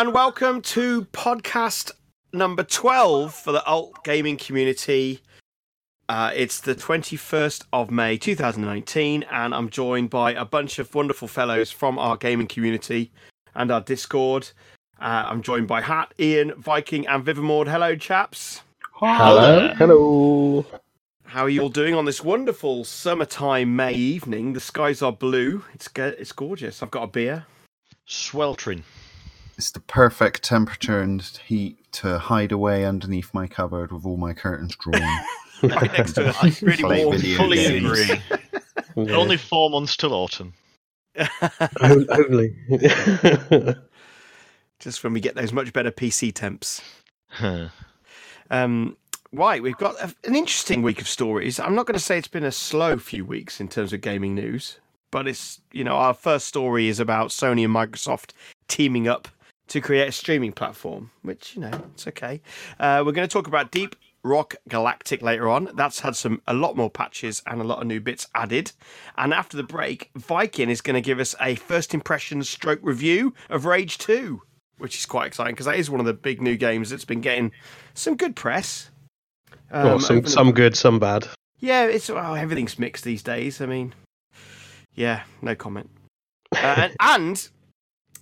and welcome to podcast number 12 for the alt gaming community. Uh, it's the 21st of May 2019, and I'm joined by a bunch of wonderful fellows from our gaming community and our Discord. Uh, I'm joined by Hat, Ian, Viking, and Vivimord. Hello, chaps. Hello. Hello. How are you all doing on this wonderful summertime May evening? The skies are blue. It's go- it's gorgeous. I've got a beer. Sweltering. It's the perfect temperature and heat to hide away underneath my cupboard with all my curtains drawn. Right next to a really Play warm. video Fully games. agree. Yeah. Only four months till autumn. Only. Just when we get those much better PC temps. Huh. Um, right, we've got a, an interesting week of stories. I'm not going to say it's been a slow few weeks in terms of gaming news, but it's you know our first story is about Sony and Microsoft teaming up to create a streaming platform, which you know it's okay. Uh, we're going to talk about Deep Rock Galactic later on. That's had some a lot more patches and a lot of new bits added. And after the break, Viking is going to give us a first impressions stroke review of Rage Two, which is quite exciting because that is one of the big new games that's been getting some good press. Well, Um, some the- some good, some bad. yeah, it's well, everything's mixed these days. I mean, yeah, no comment. Uh, and, and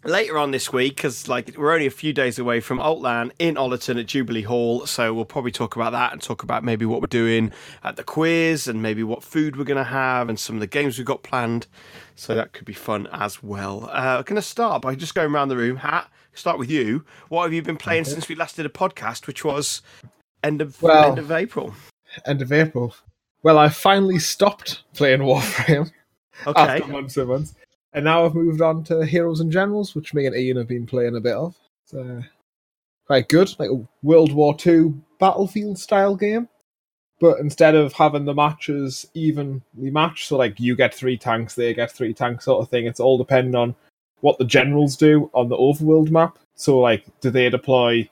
later on this week, because like we're only a few days away from altLAN in Ollerton at Jubilee Hall, so we'll probably talk about that and talk about maybe what we're doing at the quiz and maybe what food we're going to have and some of the games we've got planned. So that could be fun as well. Uh, I'm going to start by just going around the room. Hat, start with you. What have you been playing Okay. since we last did a podcast, which was end of Well- end of April? end of April. Well, I finally stopped playing Warframe Okay. after months and months, and now I've moved on to Heroes and Generals, which me and Ian have been playing a bit of. It's uh, quite good, like a World War Two battlefield style game. But instead of having the matches evenly matched, so like you get three tanks, they get three tanks, sort of thing, it's all depending on what the generals do on the overworld map. So, like, do they deploy?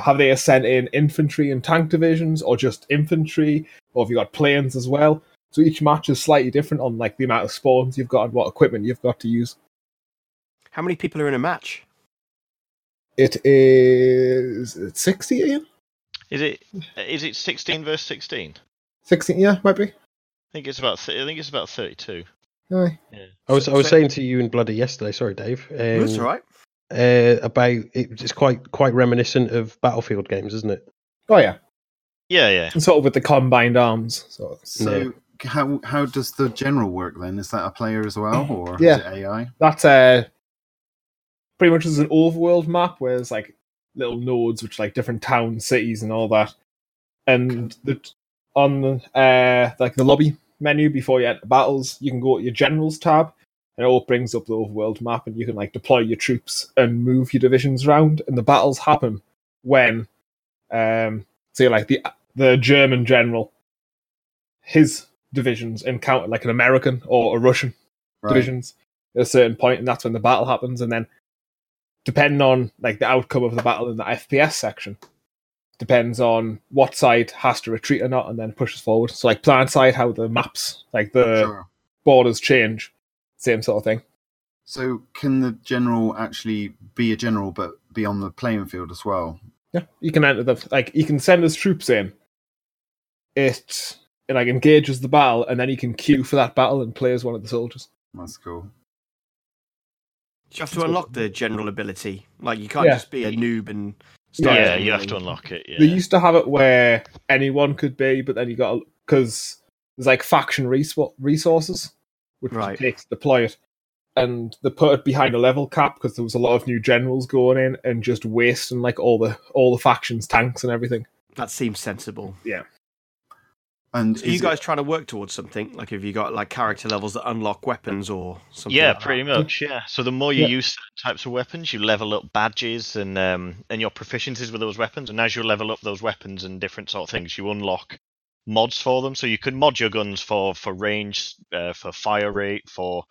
Have they sent in infantry and tank divisions, or just infantry? or have you got planes as well? So each match is slightly different on like the amount of spawns you've got and what equipment you've got to use. How many people are in a match? It is sixty, Ian? Is it is it sixteen versus sixteen? Sixteen, yeah, might be. I think it's about I think it's about thirty two. Aye. I was I was saying to you in bloody yesterday. Sorry, Dave. Um, That's all right. Uh, about it, it's quite quite reminiscent of Battlefield games, isn't it? Oh yeah, Yeah, yeah. and sort of with the combined arms. So it's- so, how how does the general work then? Is that a player as well, or Yeah. is it AI? that's uh pretty much as an overworld map where there's like little nodes which are, like different towns, cities, and all that. And the on the uh like the lobby menu before you enter battles, you can go to your generals tab, and it all brings up the overworld map, and you can like deploy your troops and move your divisions around. And the battles happen when, um, say like the the German general, his divisions encounter like an American or a Russian Right. divisions at a certain point, and that's when the battle happens. And then, depending on like the outcome of the battle in the FPS section, depends on what side has to retreat or not, and then pushes forward. So, like plan side, how the maps, like the Sure. borders change, same sort of thing. So, can the general actually be a general but be on the playing field as well? Yeah, you can enter the like you can send his troops in. It it like engages the battle, and then you can queue for that battle and play as one of the soldiers. That's cool. Do you have to unlock the general ability? Like you can't Yeah. just be a noob and Yeah, Yeah, you have to unlock it. They used to have it where anyone could be, but then you got because there's like faction respo- resources, which Right. takes deploy it, and they put it behind a level cap because there was a lot of new generals going in and just wasting like all the all the factions, tanks, and everything. That seems sensible. And So you is it- guys trying to work towards something? Like have you got like character levels that unlock weapons or something? Yeah, like that? pretty much. Yeah. So the more you Yeah. use certain types of weapons, you level up badges and um, and your proficiencies with those weapons. And as you level up those weapons and different sort of things, you unlock mods for them. So you can mod your guns for for range, uh, for fire rate, for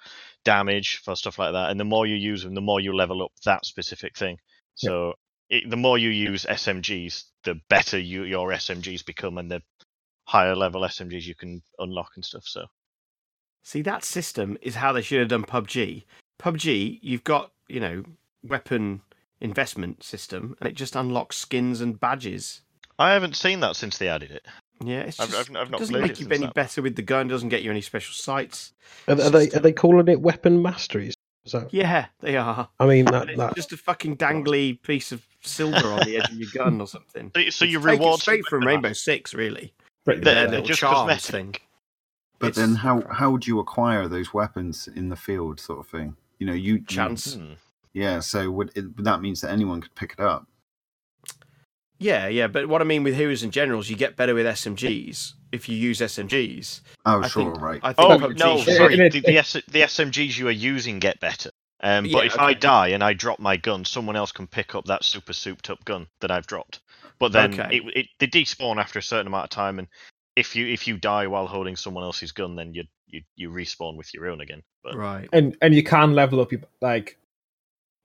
damage, for stuff like that. And the more you use them, the more you level up that specific thing. Yeah. So it, the more you use SMGs, the better you your SMGs become, and the higher level SMGs you can unlock and stuff. So See, that system is how they should have done PUBG. PUBG, you've got, you know, weapon investment system, and it just unlocks skins and badges. I haven't seen that since they added it. Yeah, it's I've- just, I've- I've not doesn't make it you any that. better with the gun. Doesn't get you any special sights. Are, are they are they calling it weapon masteries? Is that? Yeah, they are. I mean, And that, it's that just a fucking dangly piece of silver on the edge of your gun or something. So, so you taken reward straight from Rainbow Six, really. Pretty They're- Their they're just charms cosmetic. thing. But It's then how how would you acquire those weapons in the field, sort of thing? You know, you you- chance? Hmm. yeah. So would it, that means that anyone could pick it up? Yeah, yeah. But what I mean with heroes and generals, you get better with SMGs if you use SMGs. Oh, I sure, think- right. I think Oh PUBG no, should- sorry. The, the, S, the SMGs you are using get better. Um, but Yeah, if I die and I drop my gun, someone else can pick up that super souped up gun that I've dropped. But then Okay. it, it they despawn after a certain amount of time, and if you if you die while holding someone else's gun, then you you, you respawn with your own again. But Right. and and you can level up your like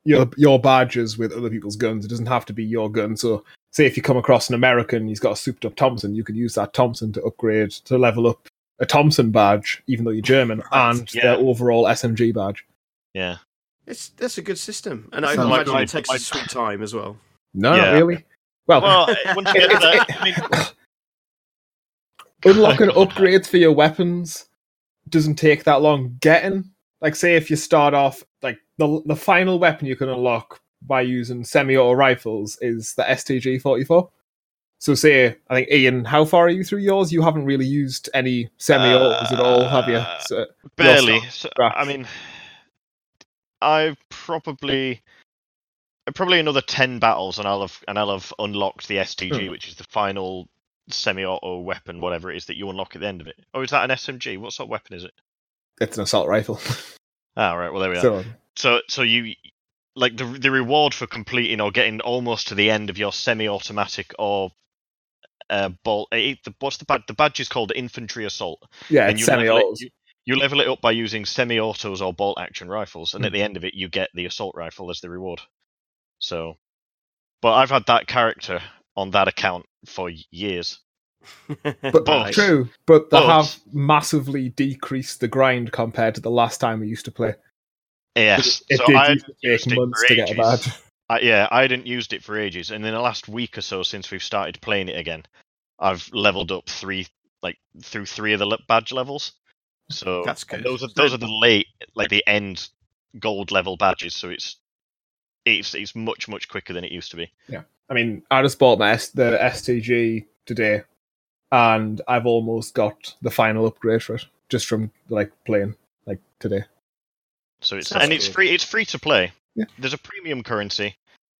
your your badges with other people's guns. It doesn't have to be your gun. So, say if you come across an American, he's got a souped up Thompson, you can use that Thompson to upgrade to level up a Thompson badge, even though you're German, and yeah. their overall SMG badge. yeah, It's that's a good system, and I imagine like- it takes a sweet time as well. No, Yeah. not really. Well, well, once you get that, I mean, unlocking upgrades for your weapons doesn't take that long. Getting like say if you start off like the the final weapon you can unlock by using semi-auto rifles is the STG forty four. So say I think Ian, how far are you through yours? You haven't really used any semi-autos at all, have you? Uh, So, barely. So. I mean, I've probably probably another ten battles, and I'll have and I'll have unlocked the STG, Hmm. which is the final semi-auto weapon, whatever it is that you unlock at the end of it. Oh, is that an SMG? What sort of weapon is it? it's an assault rifle. Ah, right. Well, there we are. so So, so you like the the reward for completing or getting almost to the end of your semi-automatic or uh, bolt. eh, the, what's the badge? The badge is called infantry assault. yeah, and it's you level, semi-autos. it, you, you level it up by using semi-autos or bolt action rifles, and at Hmm. the end of it, you get the assault rifle as the reward. So, but I've had that character on that account for years. But Both. true, but they Both. have massively decreased the grind compared to the last time we used to play. Yes, It so did I used used take it months to get a ages. badge. I, yeah, I hadn't used it for ages, and in the last week or so, since we've started playing it again, I've leveled up three, like through three of the badge levels. So That's good. Those are those are the late, like the end gold level badges. So it's it's it's much much quicker than it used to be. Yeah, I mean, I just bought my S- the STG today, and I've almost got the final upgrade for it just from like playing like today. So it's Sounds and it's good. free. It's free to play. Yeah. There's a premium currency,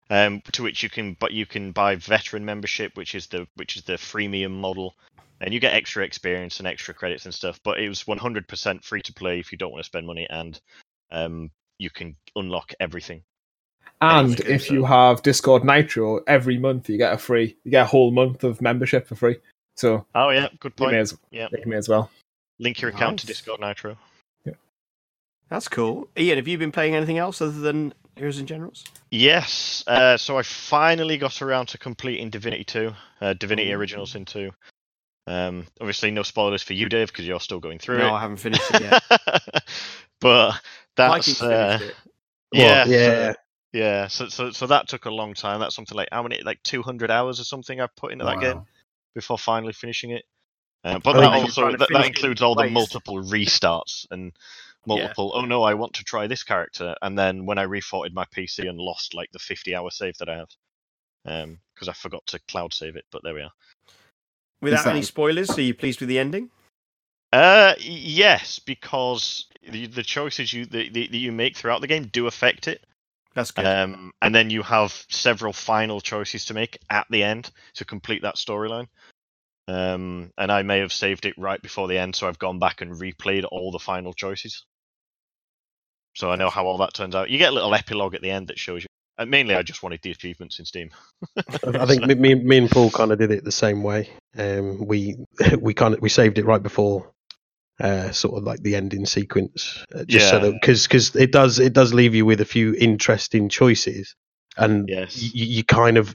um, to which you can but you can buy veteran membership, which is the which is the freemium model, and you get extra experience and extra credits and stuff. But it was 100% free to play if you don't want to spend money, and um, you can unlock everything. And good, if you have Discord Nitro, every month you get a free, you get a whole month of membership for free. So Oh yeah, good you may point. as Yeah. you may as well. Link your account to Discord Nitro. Yeah, that's cool. Ian, have you been playing anything else other than Heroes and Generals? Yes, uh, so I finally got around to completing Divinity 2, uh, Divinity Ooh. Original Sin 2. Um, obviously, no spoilers for you, Dave, because you're still going through no, it. I haven't finished it yet. but that's uh, it. yeah, Well, yeah. so, yeah. So, so so that took a long time. That's something like how many like 200 hours or something I've put into that game before finally finishing it. Uh, but that also that, that includes all the multiple restarts and multiple. Oh no, I want to try this character, and then when I reforted my PC and lost like the 50 hour save that I have, um, because I forgot to cloud save it. But there we are. Without that- any spoilers, are you pleased with the ending? Uh, yes, because the, the choices you the, the, that you make throughout the game do affect it. That's good. Um, and then you have several final choices to make at the end to complete that storyline. Um, and I may have saved it right before the end, so I've gone back and replayed all the final choices. So I know how all that turns out. You get a little epilogue at the end that shows you. And mainly, I just wanted the achievements in Steam. I I think me- me, me and Paul kind of did it the same way. Um, we we kind of we saved it right before, uh, sort of like the ending sequence, uh, just so Yeah. that because because it does it does leave you with a few interesting choices, and Yes. you, you kind of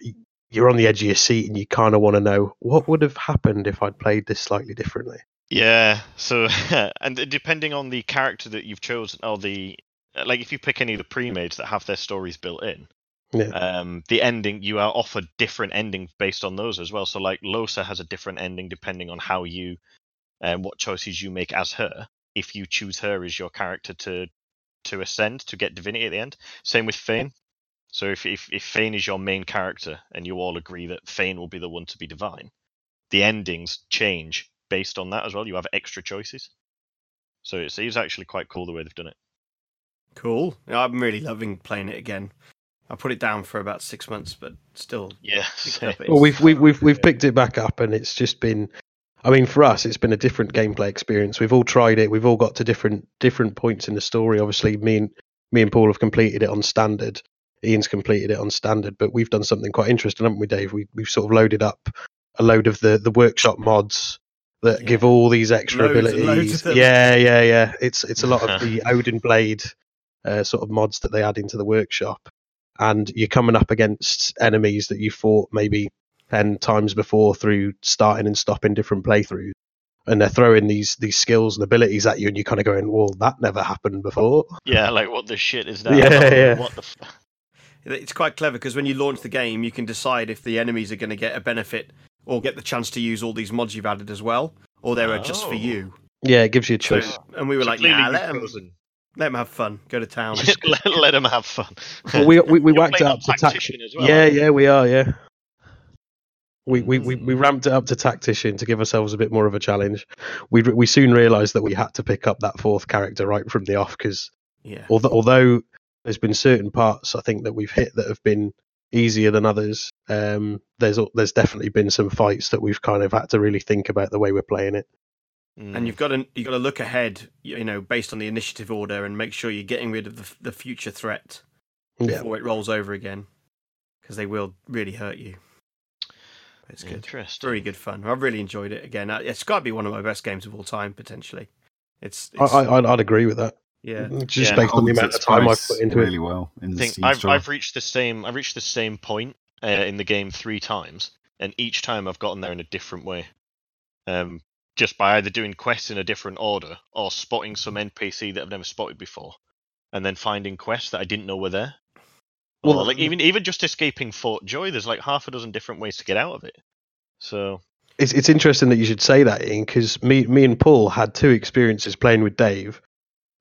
you're on the edge of your seat and you kind of want to know what would have happened if I'd played this slightly differently. Yeah. So, and depending on the character that you've chosen, or the like, if you pick any of the pre-mades that have their stories built in, Yeah. Um, the ending you are offered different endings based on those as well. So like Lohse has a different ending depending on how you and um, what choices you make as her. If you choose her as your character to to ascend to get divinity at the end. Same with Fane. So if if if Fane is your main character and you all agree that Fane will be the one to be divine, the endings change based on that as well. You have extra choices. So it's, it's actually quite cool the way they've done it. Cool. I'm really loving playing it again. I put it down for about six months, but still. Yeah. Well, we've we've we've we've picked it back up, and it's just been. I mean, for us, it's been a different gameplay experience. We've all tried it. We've all got to different different points in the story. Obviously, me and me and Paul have completed it on standard. Ian's completed it on standard, but we've done something quite interesting, haven't we, Dave? We we've sort of loaded up a load of the the workshop mods that Yeah. give all these extra Loads abilities. yeah, yeah, yeah. It's it's a lot of the Odinblade uh, sort of mods that they add into the workshop, and you're coming up against enemies that you fought maybe ten times before through starting and stopping different playthroughs. And they're throwing these these skills and abilities at you, and you're kind of going, "Well, that never happened before." Yeah, like what the shit is that? Yeah, yeah. What the? F- It's quite clever because when you launch the game, you can decide if the enemies are going to get a benefit or get the chance to use all these mods you've added as well, or they're just for Oh. you. Yeah, it gives you a So, choice. and we were So like, clearly nah, let them, let them have fun. Go to town. let, let them have fun. Well, we we, we whacked it up on to tactician tactician as well, Yeah, aren't you? yeah, we are. Yeah, we, we we we ramped it up to tactician to give ourselves a bit more of a challenge. We we soon realised that we had to pick up that fourth character right from the off because yeah. although although there's been certain parts I think that we've hit that have been easier than others. Um, there's there's definitely been some fights that we've kind of had to really think about the way we're playing it. Mm. and you've got to you've got to look ahead, you know, based on the initiative order, and make sure you're getting rid of the the future threat Yeah, before it rolls over again, because they will really hurt you. It's good, Interesting. very good fun. I've really enjoyed it. Again, Uh, it's got to be one of my best games of all time, potentially. It's, I, it's I I'd, I'd agree with that. yeah, Just Yeah. based on the Holds amount of time I've put into really it. well in I the think I've. I've reached the same I've reached the same point uh, in the game three times, and each time I've gotten there in a different way. Um, just by either doing quests in a different order or spotting some NPC that I've never spotted before, and then finding quests that I didn't know were there. Well, like even even just escaping Fort Joy, there's like half a dozen different ways to get out of it. So It's it's interesting that you should say that, Ian, because me me and Paul had two experiences playing with Dave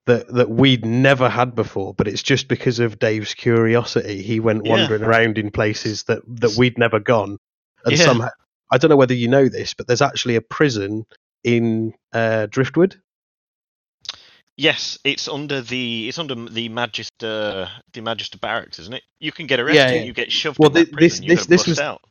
that that we'd never had before. But it's just because of Dave's curiosity, he went Yeah. wandering around in places that that we'd never gone, and Yeah. somehow I don't know whether you know this, but there's actually a prison in uh, Driftwood. Yes, it's under the it's under the Magister the Magister barracks, isn't it? You can get arrested, yeah. you get shoved Well, in that this- prison, you this- this bust was- out.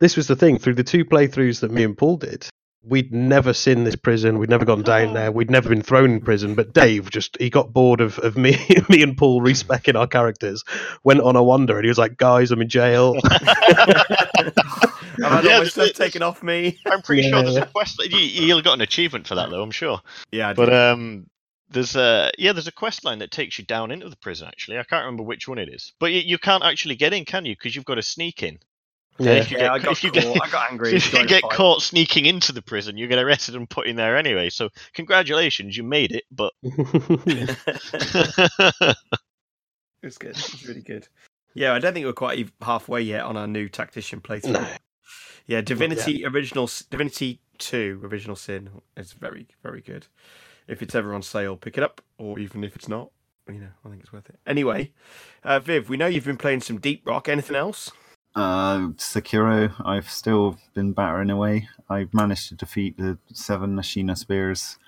This was the thing through the two playthroughs that me and Paul did. We'd never seen this prison. We'd never gone down there. We'd never been thrown in prison. But Dave just he got bored of, of me me and Paul respecking our characters. Went on a wander and he was like, "Guys, I'm in jail." I've had Yeah, all my there's- stuff taken off me. I'm pretty sure there's Yeah. a quest. You, you'll got an achievement for that though, I'm sure. Yeah, I But um, there's a yeah, there's a quest line that takes you down into the prison. Actually, I can't remember which one it is, but you, you can't actually get in, can you? Because you've got to sneak in. And yeah, if you yeah, get, I got if you caught. get, I got angry. if you get fight. caught sneaking into the prison, you get arrested and put in there anyway. So congratulations, you made it. But it was good. It's really good. Yeah, I don't think we're quite halfway yet on our new tactician playthrough. No. Yeah, Divinity original Divinity Two Original Sin is very very good. If it's ever on sale, pick it up, or even if it's not, you know, I think it's worth it. Anyway, uh, Viv, we know you've been playing some Deep Rock. Anything else? Uh, Sekiro, I've still been battering away. I've managed to defeat the seven Ashina spears.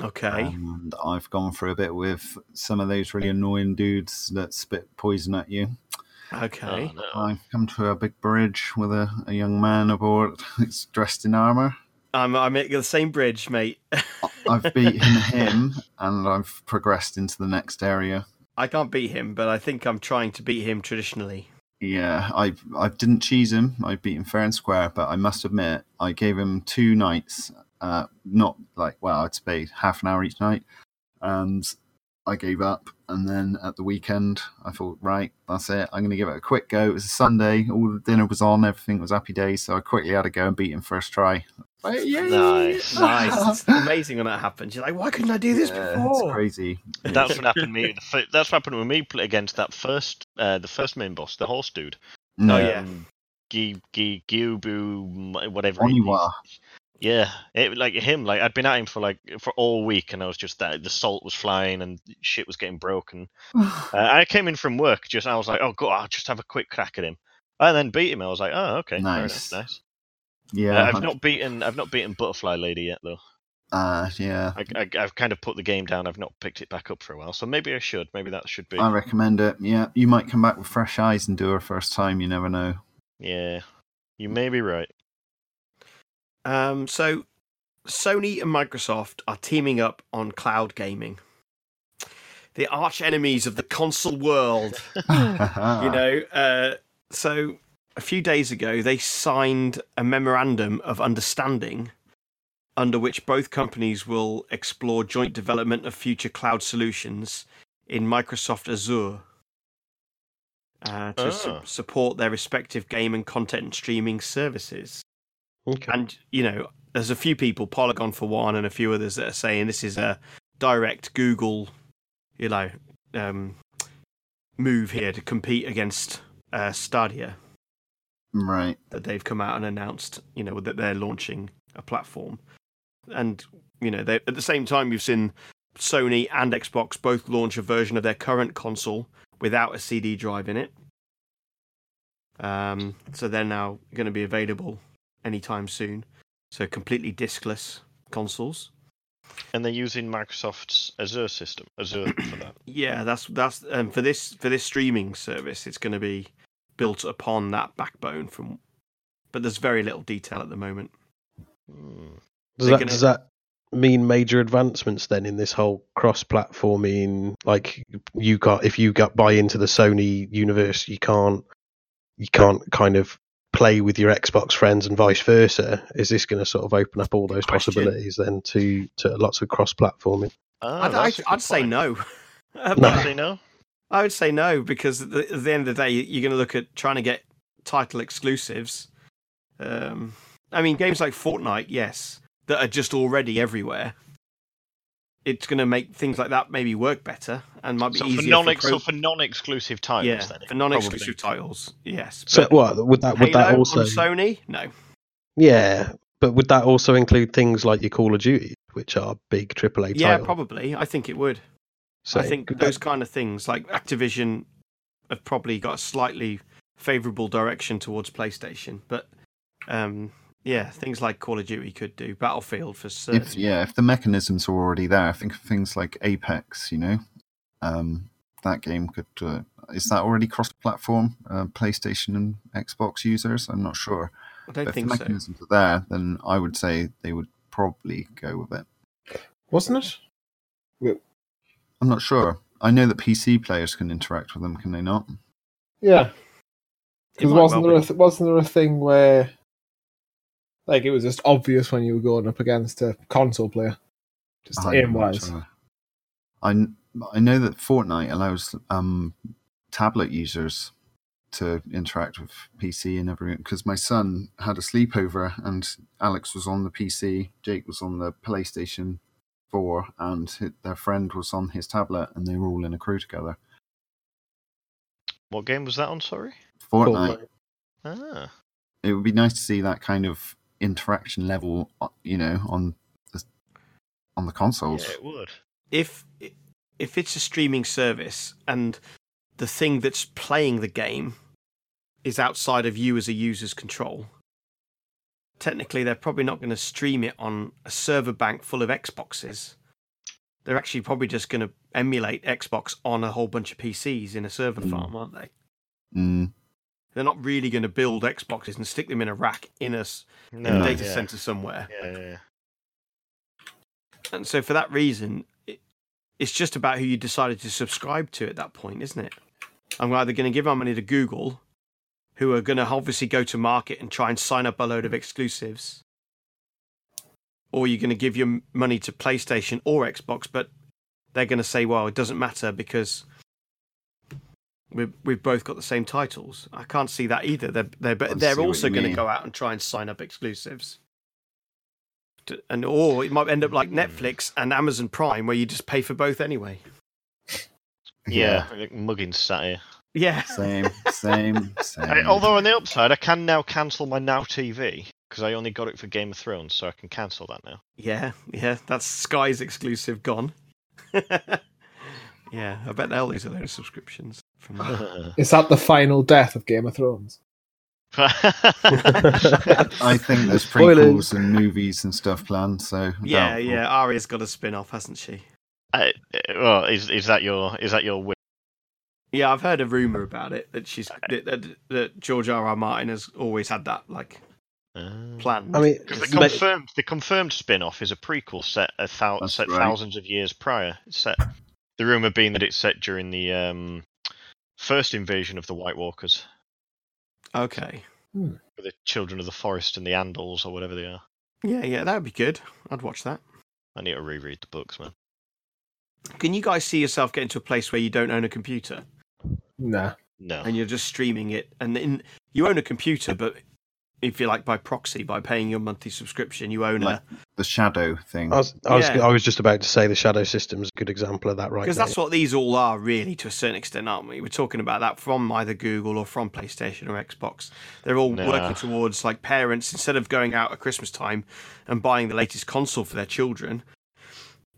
Okay. And I've gone for a bit with some of those really annoying dudes that spit poison at you. okay. Oh, no. I've come to a big bridge with a, a young man aboard. It's dressed in armor. I'm I'm at the same bridge, mate. I've beaten him, and I've progressed into the next area. I can't beat him, but I think I'm trying to beat him traditionally. Yeah, I I didn't cheese him. I beat him fair and square, but I must admit I gave him two nights. Uh, not like well, I'd say half an hour each night, and I gave up. And then at the weekend, I thought, right, that's it. I'm going to give it a quick go. It was a Sunday. All the dinner was on. Everything was happy days. So I quickly had to go and beat him first try. Like, yay! Nice. Nice. It's amazing when that happens. You're like, why couldn't I do this Yeah, before? it's crazy. That's what happened to me. That's what happened with me pl- against that first, uh, the first main boss, the horse dude. No, Oh, yeah. Um, Gi Gi Gyoubu, whatever. Oniwa. Yeah, it like him. Like I'd been at him for like for all week, and I was just that the salt was flying and shit was getting broken. Uh, I came in from work, just I was like, oh, god, I'll just have a quick crack at him, and then beat him. I was like, oh, okay, Nice. nice. Yeah, Uh, I've not beaten, I've not beaten Butterfly Lady yet though. Uh, yeah, I, I, I've kind of put the game down. I've not picked it back up for a while, so maybe I should. Maybe that should be. I recommend it. Yeah, you might come back with fresh eyes and do her first time. You never know. Yeah, you may be right. Um, so Sony and Microsoft are teaming up on cloud gaming. The arch enemies of the console world. you you know, uh, so a few days ago they signed a memorandum of understanding under which both companies will explore joint development of future cloud solutions in Microsoft Azure uh, to su- Ah. support their respective game and content streaming services. Okay. And you know, there's a few people, Polygon for one, and a few others that are saying this is a direct Google, you know, um, move here to compete against uh, Stadia. Right. That they've come out and announced, you know, that they're launching a platform, and you know, they at the same time you've seen Sony and Xbox both launch a version of their current console without a CD drive in it. Um, so they're now going to be available anytime soon. So completely diskless consoles. And they're using Microsoft's Azure system, Azure for that. Yeah, that's that's um, for this for this streaming service. It's going to be built upon that backbone from, but there's very little detail at the moment. Does that, gonna- does that mean major advancements then in this whole cross-platforming? Like you got if you got buy into the Sony universe, you can't you can't kind of play with your Xbox friends and vice versa. Is this going to sort of open up all those question. possibilities then to to lots of cross-platforming? Ah, I'd, I'd, I'd say point. no. Would but say no? I would say no because at the, at the end of the day, you're going to look at trying to get title exclusives. Um, I mean, games like Fortnite, yes, that are just already everywhere. It's going to make things like that maybe work better and might be So for, easier non- for, so pro- for non-exclusive titles, yeah, then for non-exclusive titles. Yes. So what would that would that also on Sony? No. yeah? But would that also include things like your Call of Duty, which are big AAA Yeah, probably. I think it would. So I think those kind of things, like Activision, have probably got a slightly favourable direction towards PlayStation. But um, yeah, things like Call of Duty could do. Battlefield for certain. If yeah, if the mechanisms are already there, I think of things like Apex. You know, um, that game could. Uh, is that already cross-platform, uh, PlayStation and Xbox users? I'm not sure. I don't But if the think so. mechanisms are there, then I would say they would probably go with it. Wasn't it? I'm not sure. I know that PC players can interact with them, can they not? Yeah. Because wasn't well there a be. th- wasn't there a thing where, like, it was just obvious when you were going up against a console player, just I'm aim wise. I I know that Fortnite allows um, tablet users to interact with PC and everything. Because my son had a sleepover, and Alex was on the PC, Jake was on the PlayStation Four, and their friend was on his tablet, and they were all in a crew together. What game was that on? Sorry. Fortnite. Ah, It would be nice to see that kind of interaction level, uh, you know, on the on the consoles. yeah, it would. If if it's a streaming service and the thing that's playing the game is outside of you as a user's control, technically they're probably not going to stream it on a server bank full of Xboxes. They're actually probably just going to emulate Xbox on a whole bunch of PCs in a server Mm. farm, aren't they? Mm, They're not really going to build Xboxes and stick them in a rack in a, s- in a data yeah. center somewhere. Yeah, yeah, yeah. And so for that reason, it, it's just about who you decided to subscribe to at that point, isn't it? I'm either going to give my money to Google, who are going to obviously go to market and try and sign up a load of exclusives, or you're going to give your money to PlayStation or Xbox, but they're going to say, well, it doesn't matter because we've, we've both got the same titles. I can't see that either. They're, they're, I but they're also going to go out and try and sign up exclusives. and or it might end up like Hmm. Netflix and Amazon Prime, where you just pay for both anyway. Yeah, like mugging sat here. Yeah, Same, same, same. I- although on the upside, I can now cancel my Now TV because I only got it for Game of Thrones, so I can cancel that now. yeah, yeah. That's Sky's exclusive gone. yeah, I bet they'll lose a load of subscriptions from that. Is that the final death of Game of Thrones? I think there's Spoilers. prequels and movies and stuff planned. So yeah, doubtful. yeah. Arya's got a spin off, hasn't she? Uh, well, is is that your is that your wish? Yeah, I've heard a rumor about it that she's that, that, that George R. R. Martin has always had that like Uh, planned. I mean, Because the ma- confirmed the confirmed spin-off is a prequel set a thou- set right. thousands of years prior. It's set the rumor being that it's set during the um, first invasion of the White Walkers, okay. with the children of the forest and the Andals or whatever they are. Yeah, yeah, that would be good. I'd watch that. I need to reread the books, man. Can you guys see yourself getting to a place where you don't own a computer Nah. No. and you're just streaming it, and in, you own a computer, but if you like by proxy, by paying your monthly subscription, you own Like- a the shadow thing. I was, I was, Yeah. I was just about to say the Shadow system is a good example of that, right? because that's what these all are really to a certain extent, aren't we? We're talking about that from either Google or from PlayStation or Xbox. They're all Nah. working towards like parents instead of going out at Christmas time and buying the latest console for their children,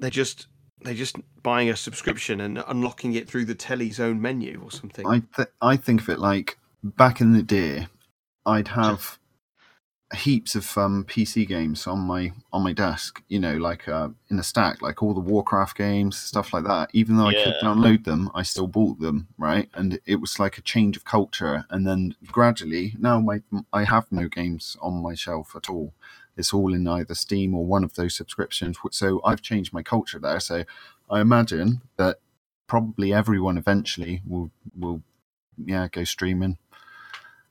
they're just they're just buying a subscription and unlocking it through the telly's own menu or something. I th- I think of it like back in the day, I'd have heaps of um, PC games on my on my desk. You know, like uh, in a stack, like all the Warcraft games, stuff like that. Even though I could Yeah. download them, I still bought them, right? And it was like a change of culture. And then gradually, now my I have no games on my shelf at all. It's all in either Steam or one of those subscriptions. So I've changed my culture there. So I imagine that probably everyone eventually will will yeah go streaming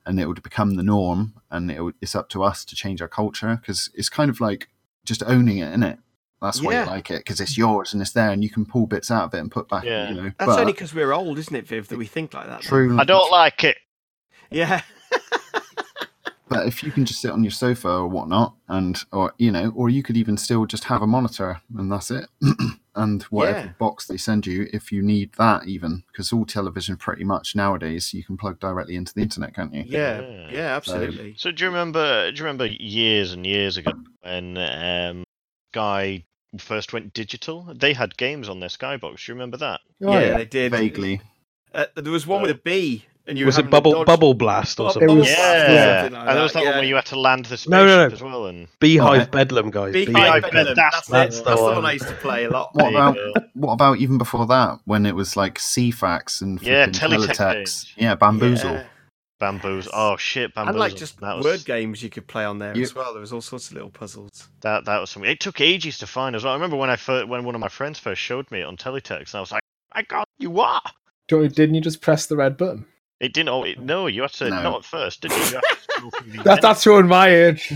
and it would become the norm and it would, it's up to us to change our culture because it's kind of like just owning it in it that's why Yeah. you like it because it's yours and it's there and you can pull bits out of it and put back Yeah. you know That's but only because we're old, isn't it, Viv, that we think like that. true I don't like it. Yeah. But if you can just sit on your sofa or whatnot and or you know or you could even still just have a monitor and that's it and whatever Yeah. box they send you if you need that even because all television pretty much nowadays you can plug directly into the internet can't you Yeah. Yeah. Yeah, absolutely. So do you remember? Do you remember years and years ago when um, Sky first went digital? They had games on their Skybox. Do you remember that? Oh, yeah, yeah. they did. vaguely Uh, there was one with a B, and you was it bubble dodge- bubble blast or something? was- Yeah, yeah, something like and there was that yeah. one where you had to land the spaceship No, no, no. as well. And Beehive Oh, Bedlam, guys. Beehive Beehive Bedlam, Bedlam, That's, that's it. the That's the one. one I used to play a lot. What about what about even before that when it was like Ceefax and Yeah, flipping Teletext teletext? Yeah, bamboozle. Yeah. bamboos. Oh shit, bamboos. And like just that was, word games you could play on there You- as well. There was all sorts of little puzzles. That that was something. It took ages to find as well. I remember when I first, when one of my friends first showed me it on teletext, and I was like, "I got you what?" Didn't you just press the red button? It didn't. Oh, it, no, you had to No. not at first, did you? you had to scroll through the That, menus. that's showing my age.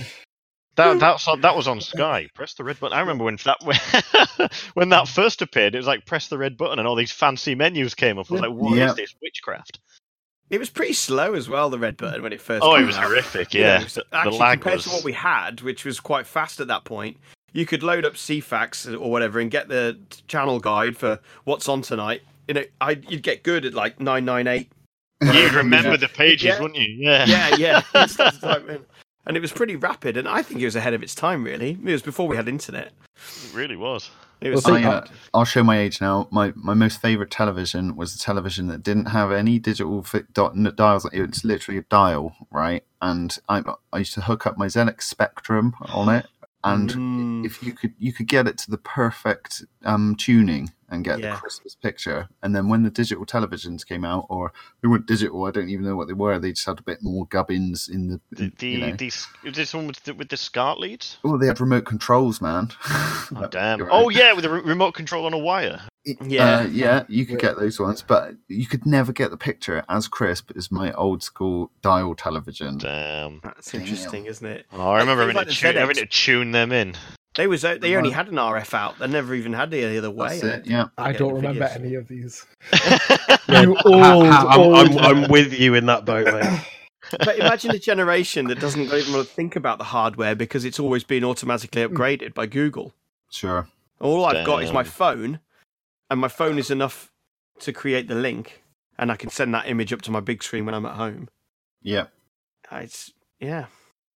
That that's on, that was on Sky. Press the red button. I remember when that when that first appeared, it was like press the red button, and all these fancy menus came up. I was like, "What is Yeah. this witchcraft?" It was pretty slow as well, the red button when it first. Oh, it was out. horrific. You know, Yeah, was- the, the actually, lag compared was. to what we had, which was quite fast at that point, you could load up Ceefax or whatever and get the channel guide for what's on tonight. You know, I you'd get good at like nine nine eight. You'd remember the pages, Yeah. wouldn't you? Yeah. Yeah, yeah. You'd start to type in. and it was pretty rapid, and I think it was ahead of its time. Really, it was before we had internet. It really was. It was. Well, I, uh, I'll show my age now. My my most favorite television was the television that didn't have any digital fi- dot, n- dials. It was literally a dial, right? And I I used to hook up my ZX Spectrum on it, and Mm. if you could you could get it to the perfect um, tuning and get Yeah. the Christmas picture. And then when the digital televisions came out, or they weren't digital, I don't even know what they were. They just had a bit more gubbins in the. The the, you know. the this one with the, with the SCART leads? Oh, they had remote controls, man. Oh, damn. You're Oh yeah, with a re- remote control on a wire. Yeah. Uh, yeah, you could get those ones, but you could never get the picture as crisp as my old school dial television. Damn. That's interesting, isn't it? Oh, I remember having, like to tune, having to tune them in. They was uh, they only had an RF out. They never even had the other way. That's it. Yeah. I Yeah, don't remember videos. any of these. You ha- old, I'm, old I'm, I'm with you in that boat, mate. But imagine a generation that doesn't even want to think about the hardware because it's always been automatically upgraded by Google. Sure. All I've got is my phone, and my phone is enough to create the link, and I can send that image up to my big screen when I'm at home. Yeah. Uh, It's yeah,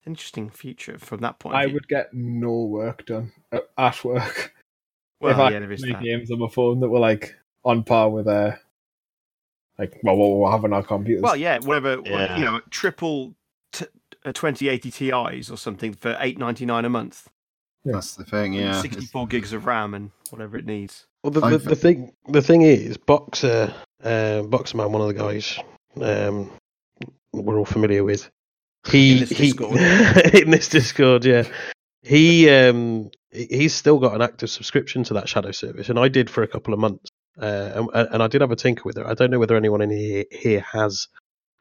interesting future from that point. I would get no work done at, at work Well, if I yeah, there is play that. games on my phone that were like on par with uh, like well, what we have on our computers. Well, yeah, whatever. Yeah. You know, triple t- uh, 2080 Ti's or something for eight ninety nine a month. Yeah. That's the thing. Yeah. 64 gigs of RAM and whatever it needs. Well, the, the, the thing the thing is, Boxer, uh, Boxer Man, one of the guys um, we're all familiar with. He, In this he Discord. in this Discord, yeah. He um, he's still got an active subscription to that Shadow service, and I did for a couple of months. Uh, and, and I did have a tinker with it. I don't know whether anyone in here, here has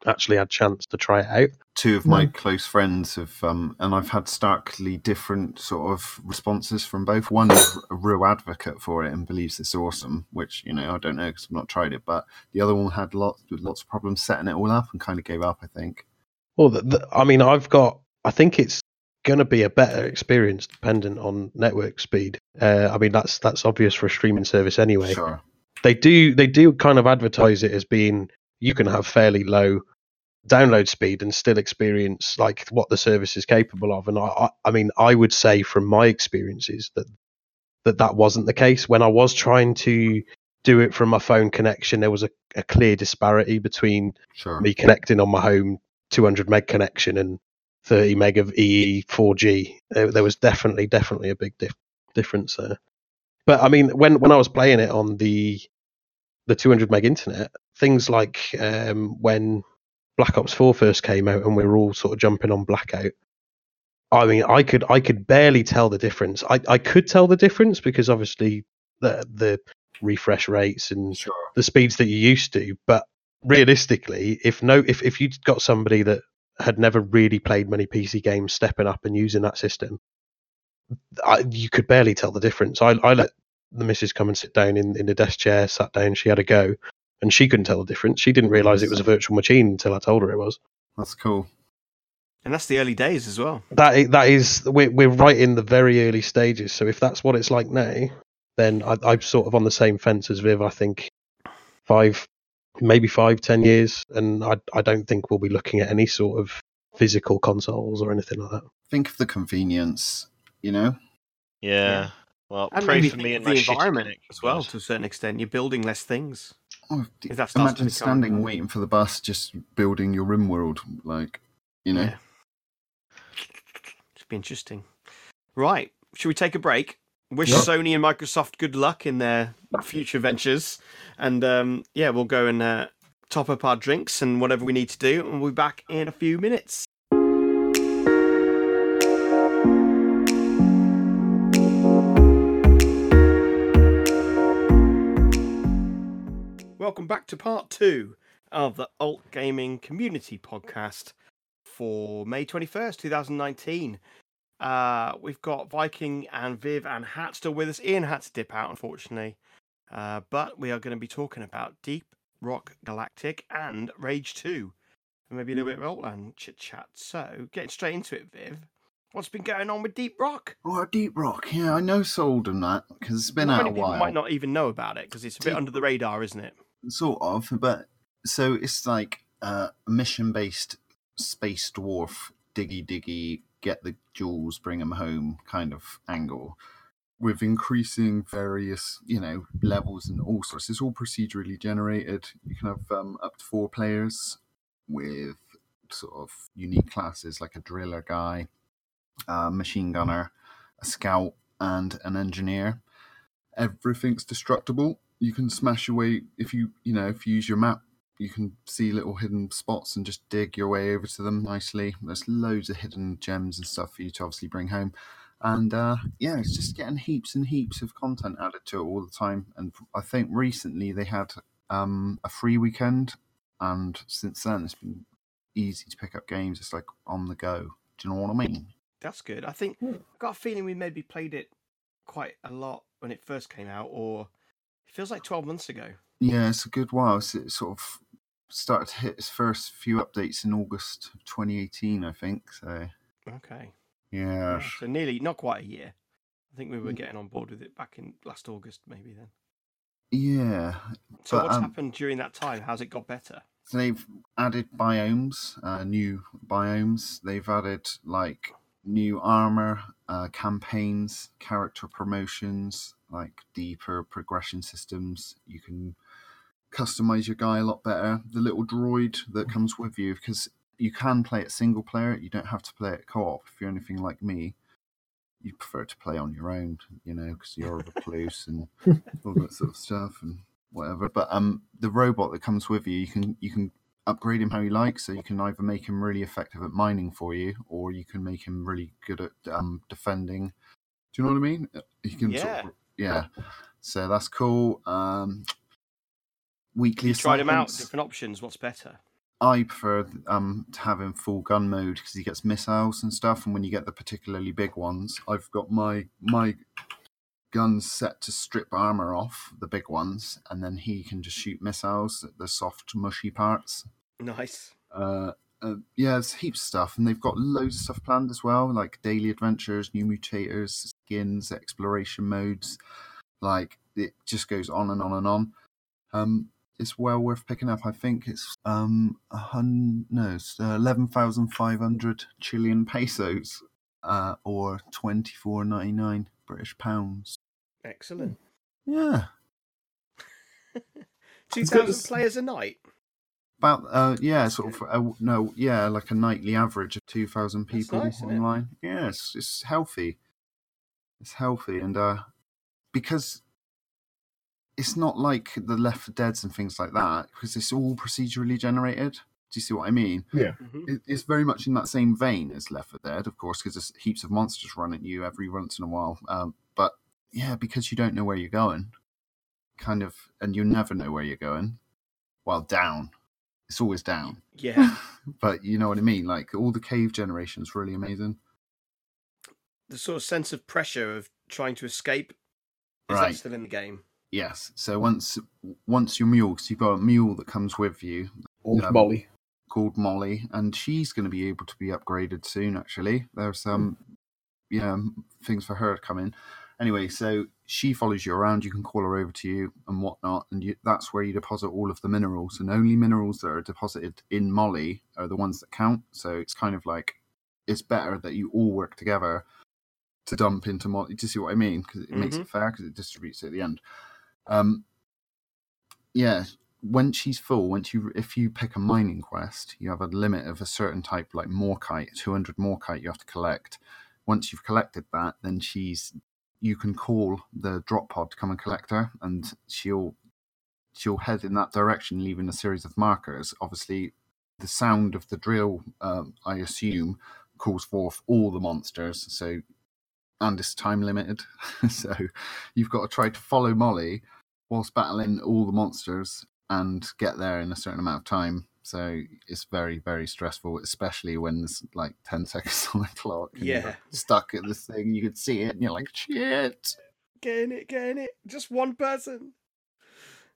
actually had chance to try it out. two of my No. close friends have, um, and I've had starkly different sort of responses from both. One is a real advocate for it and believes it's awesome, which you know I don't know because I've not tried it. But the other one had lots lots of problems setting it all up and kind of gave up. I think. Well, the, the, I mean, I've got. I think it's going to be a better experience dependent on network speed. Uh, I mean, that's that's obvious for a streaming service anyway. Sure. They do they do kind of advertise it as being you can have fairly low download speed and still experience like what the service is capable of. And I, I, I mean, I would say from my experiences that that that wasn't the case when I was trying to do it from my phone connection. There was a, a clear disparity between Sure. me connecting on my home 200 meg connection and 30 meg of EE 4G. There, was definitely, definitely a big dif- difference there. But I mean, when when I was playing it on the the 200 meg internet, things like um, when Black Ops 4 first came out and we were all sort of jumping on Blackout. I mean, I could I could barely tell the difference. I, I could tell the difference because obviously the the refresh rates and Sure. the speeds that you used to. But realistically, if no, if if you'd got somebody that had never really played many PC games stepping up and using that system, I, you could barely tell the difference. I, I let the missus come and sit down in, in the desk chair, sat down, she had a go, and she couldn't tell the difference. She didn't realise it was a virtual machine until I told her it was. That's cool. And that's the early days as well. That that is we're we're right in the very early stages. So if that's what it's like now, then I, I'm sort of on the same fence as Viv. I think five, maybe five, ten years, and I I don't think we'll be looking at any sort of physical consoles or anything like that. Think of the convenience. You know. Yeah. Yeah. Well, And pray for me of and the shitty environment as well, to a certain extent. You're building less things. Oh, d- If that starts to imagine become- standing waiting for the bus, just building your RimWorld, like you know. Yeah. Should be interesting. Right. Should we take a break? Wish Yep. Sony and Microsoft good luck in their future ventures. And um, yeah, we'll go and uh, top up our drinks and whatever we need to do. And we'll be back in a few minutes. Welcome back to part two of the Alt Gaming Community Podcast for May 21st, 2019. Uh, we've got Viking and Viv and Hat still with us. Ian had to dip out, unfortunately. Uh, but we are going to be talking about Deep Rock Galactic and Rage 2. And maybe a little bit of altLAN chit chat. So, getting straight into it, Viv. What's been going on with Deep Rock? Oh, Deep Rock. Yeah, I know sold them that because it's been Not out a while. might not even know about it because it's a bit under the radar, isn't it? sort of but so it's like uh, a mission based space dwarf diggy diggy get the jewels bring them home kind of angle. With increasing various you know levels and all sorts it's all procedurally generated. You can have um, up to four players with sort of unique classes like a driller guy a machine gunner a scout and an engineer. Everything's destructible. You can smash away if you you know if you use your map you can see little hidden spots and just dig your way over to them nicely there's loads of hidden gems and stuff for you to obviously bring home and uh yeah it's just getting heaps and heaps of content added to it all the time and i think recently they had um a free weekend and since then it's been easy to pick up games it's like on the go do you know what i mean That's good. I think Hmm. I've got a feeling we maybe played it quite a lot when it first came out, or it feels like 12 months ago. Yeah, it's a good while. It's, it's sort of started to hit its first few updates in August of 2018, I think. So Okay. yeah, Yeah, So nearly, not quite a year. I think Mm. we were getting on board with it back in last August, maybe then. yeah. So But, what's um, happened during that time? How's it got better? So they've added biomes, uh, new biomes. They've added like new armor, uh, campaigns, character promotions, like deeper progression systems. You can customize your guy a lot better. The little droid that comes with you, because you can play it single player. You don't have to play it co-op. If you're anything like me, you prefer to play on your own, you know, because you're a recluse and all that sort of stuff and whatever. But um, the robot that comes with you, you can you can upgrade him how you like. So you can either make him really effective at mining for you, or you can make him really good at um defending. Do you know what I mean? You can sort Yeah. of, yeah. So that's cool. Um, weekly You tried them out, different options. What's better? I prefer um to have him full gun mode because he gets missiles and stuff, and when you get the particularly big ones, I've got my my guns set to strip armor off the big ones, and then he can just shoot missiles at the soft mushy parts. Nice. Uh, uh, yeah, there's heaps of stuff, and they've got loads of stuff planned as well, like daily adventures, new mutators, skins, exploration modes. Like it just goes on and on and on. Um, it's well worth picking up. I think it's um no, uh, eleven thousand five hundred Chilean pesos, uh, or twenty four ninety nine British pounds. Excellent. Yeah, Two It's good to thousand players a night. about uh yeah, sort of uh, no yeah, like a nightly average of two thousand people nice, online. Yeah, it's, it's healthy. It's healthy, and uh, because it's not like the Left 4 Dead's and things like that, because it's all procedurally generated. Do you see what I mean? Mhm. It, it's very much in that same vein as Left 4 Dead, of course, because there's heaps of monsters run at you every once in a while. Um, but yeah, because you don't know where you're going, kind of, and you never know where you're going. Well, down. It's always down. Yeah. but you know what I mean. Like all the cave generation's really amazing. the sort of sense of pressure of trying to escape is Right. that still in the game? Yes. So once once your mule, because you've got a mule that comes with you Old Yeah. Um, Molly. called Molly, and she's going to be able to be upgraded soon. Actually, there's some hmm. yeah um, things for her to come in. Anyway, so she follows you around. You can call her over to you and whatnot, and you, that's where you deposit all of the minerals. And only minerals that are deposited in Molly are the ones that count. So it's kind of like it's better that you all work together to dump into Molly. Do you see what I mean? Because it makes Mhm. it mm-hmm. fair because it distributes at the end. Um, yeah, when she's full, once you if you pick a mining quest, you have a limit of a certain type, like morkite, two hundred morkite you have to collect. Once you've collected that, then she's you can call the drop pod to come and collect her, and she'll she'll head in that direction, leaving a series of markers. Obviously, the sound of the drill, um, I assume, calls forth all the monsters. So, and it's time limited, so you've got to try to follow Molly whilst battling all the monsters and get there in a certain amount of time. So it's very, very stressful, especially when there's like 10 seconds on the clock. and you're Yeah. stuck at this thing. You could see it and you're like, shit. Getting it, getting it. Just one person.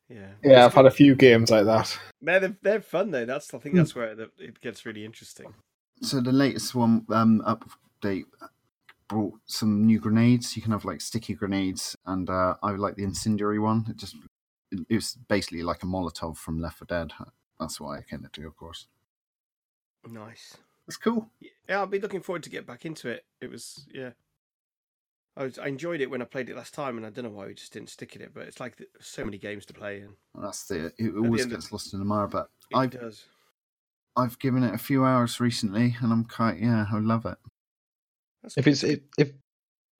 Yeah. Yeah, It's I've had a few games like that. Man, they're, they're fun though. That's I think Mm. that's where the, it gets really interesting. So the latest one um, update brought some new grenades. You can have like sticky grenades, and uh, I like the incendiary one. It just it, was basically like a Molotov from Left 4 Dead. That's why I of do, of course. Nice. That's cool. Yeah, I'll be looking forward to get back into it. It was yeah. I was I enjoyed it when I played it last time, and I don't know why we just didn't stick at it. But it's like th- so many games to play, and That's the it always of- gets lost in the mire, but I've does. I've given it a few hours recently, and I'm quite yeah, I love it. That's If it's if if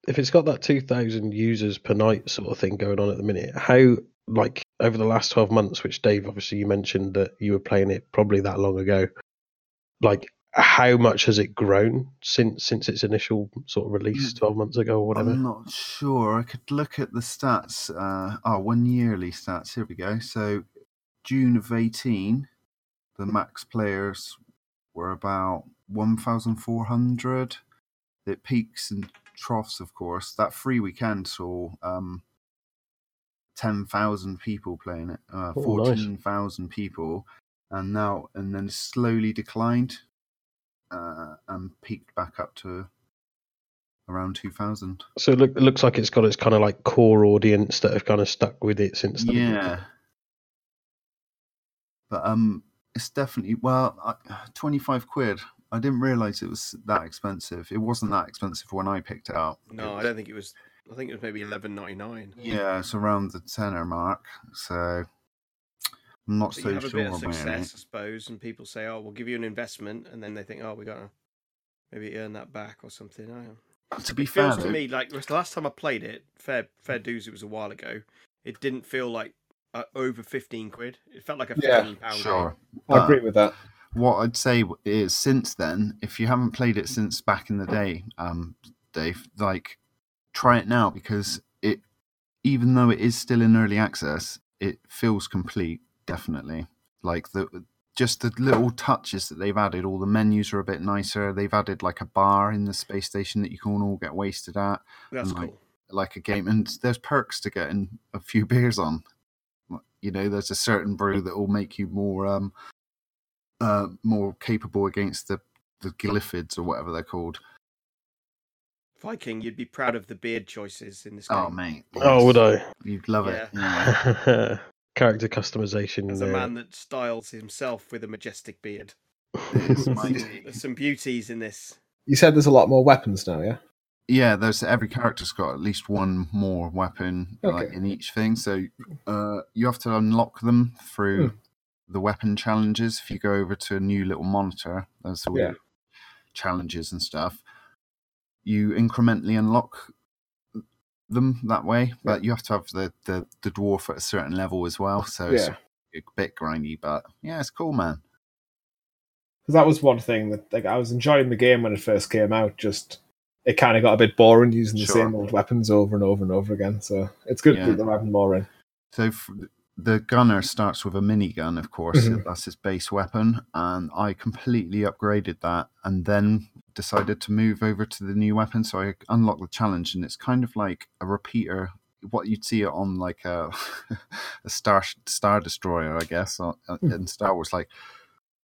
if it's got that two thousand users per night sort of thing going on at the minute, how like over the last twelve months, which Dave obviously you mentioned that you were playing it probably that long ago, like how much has it grown since since its initial sort of release Mm. twelve months ago or whatever? I'm not sure. I could look at the stats. Uh, oh, one yearly stats. Here we go. So June of 18, the max players were about 1,400. It peaks and troughs, of course. That free weekend saw um, 10,000 people playing it, uh, Oh, nice. 14,000 people. and now and then slowly declined uh, and peaked back up to around 2000. So it, look, it looks like it's got its kind of like core audience that have kind of stuck with it since. The Yeah. But um, it's definitely well, twenty five quid. I didn't realize it was that expensive. It wasn't that expensive when I picked it up. No, It I don't think it was. I think it was maybe eleven ninety nine. Yeah, it's around the tenner mark. So I'm not But you so have a sure bit of success, it. I suppose, and people say, "Oh, we'll give you an investment," and then they think, "Oh, we got to maybe earn that back or something." I. To be It fair, feels to me like the last time I played it, fair fair dues, it was a while ago. It didn't feel like uh, over fifteen quid. It felt like a Yeah, fifteen pound. sure. I agree with that. What I'd say is since then, if you haven't played it since back in the day, um, Dave, like try it now because it, even though it is still in early access, it feels complete. Definitely, like the just the little touches that they've added. All the menus are a bit nicer. They've added like a bar in the space station that you can all get wasted at, That's like, cool. like a game. And there's perks to getting a few beers on. You know, there's a certain brew that will make you more um, uh, more capable against the the glyphids or whatever they're called. Viking, you'd be proud of the beard choices in this Oh game. mate, Oh, would I? You'd love it. Yeah. Yeah. Character customization. As a man that styles himself with a majestic beard, there's some, beauties in this. You said there's a lot more weapons now, yeah? yeah, there's every character's got at least one more weapon like in each thing. So uh, you have to unlock them through Hmm. The weapon challenges. If you go over to a new little monitor, there's all Yeah. challenges and stuff. You incrementally unlock them that way, but you have to have the, the, the dwarf at a certain level as well. So it's a bit grindy, but yeah, it's cool, man. Because that was one thing that like I was enjoying the game when it first came out. Just it kind of got a bit boring using the same old weapons over and over and over again. So it's good Yeah. that they're adding more in. So f- the gunner starts with a minigun, of course. Mhm. That's his base weapon, and I completely upgraded that, and then decided to move over to the new weapon. So I unlocked the challenge, and it's kind of like a repeater. What you'd see on like a a star star destroyer, I guess, on, uh, in Star Wars, like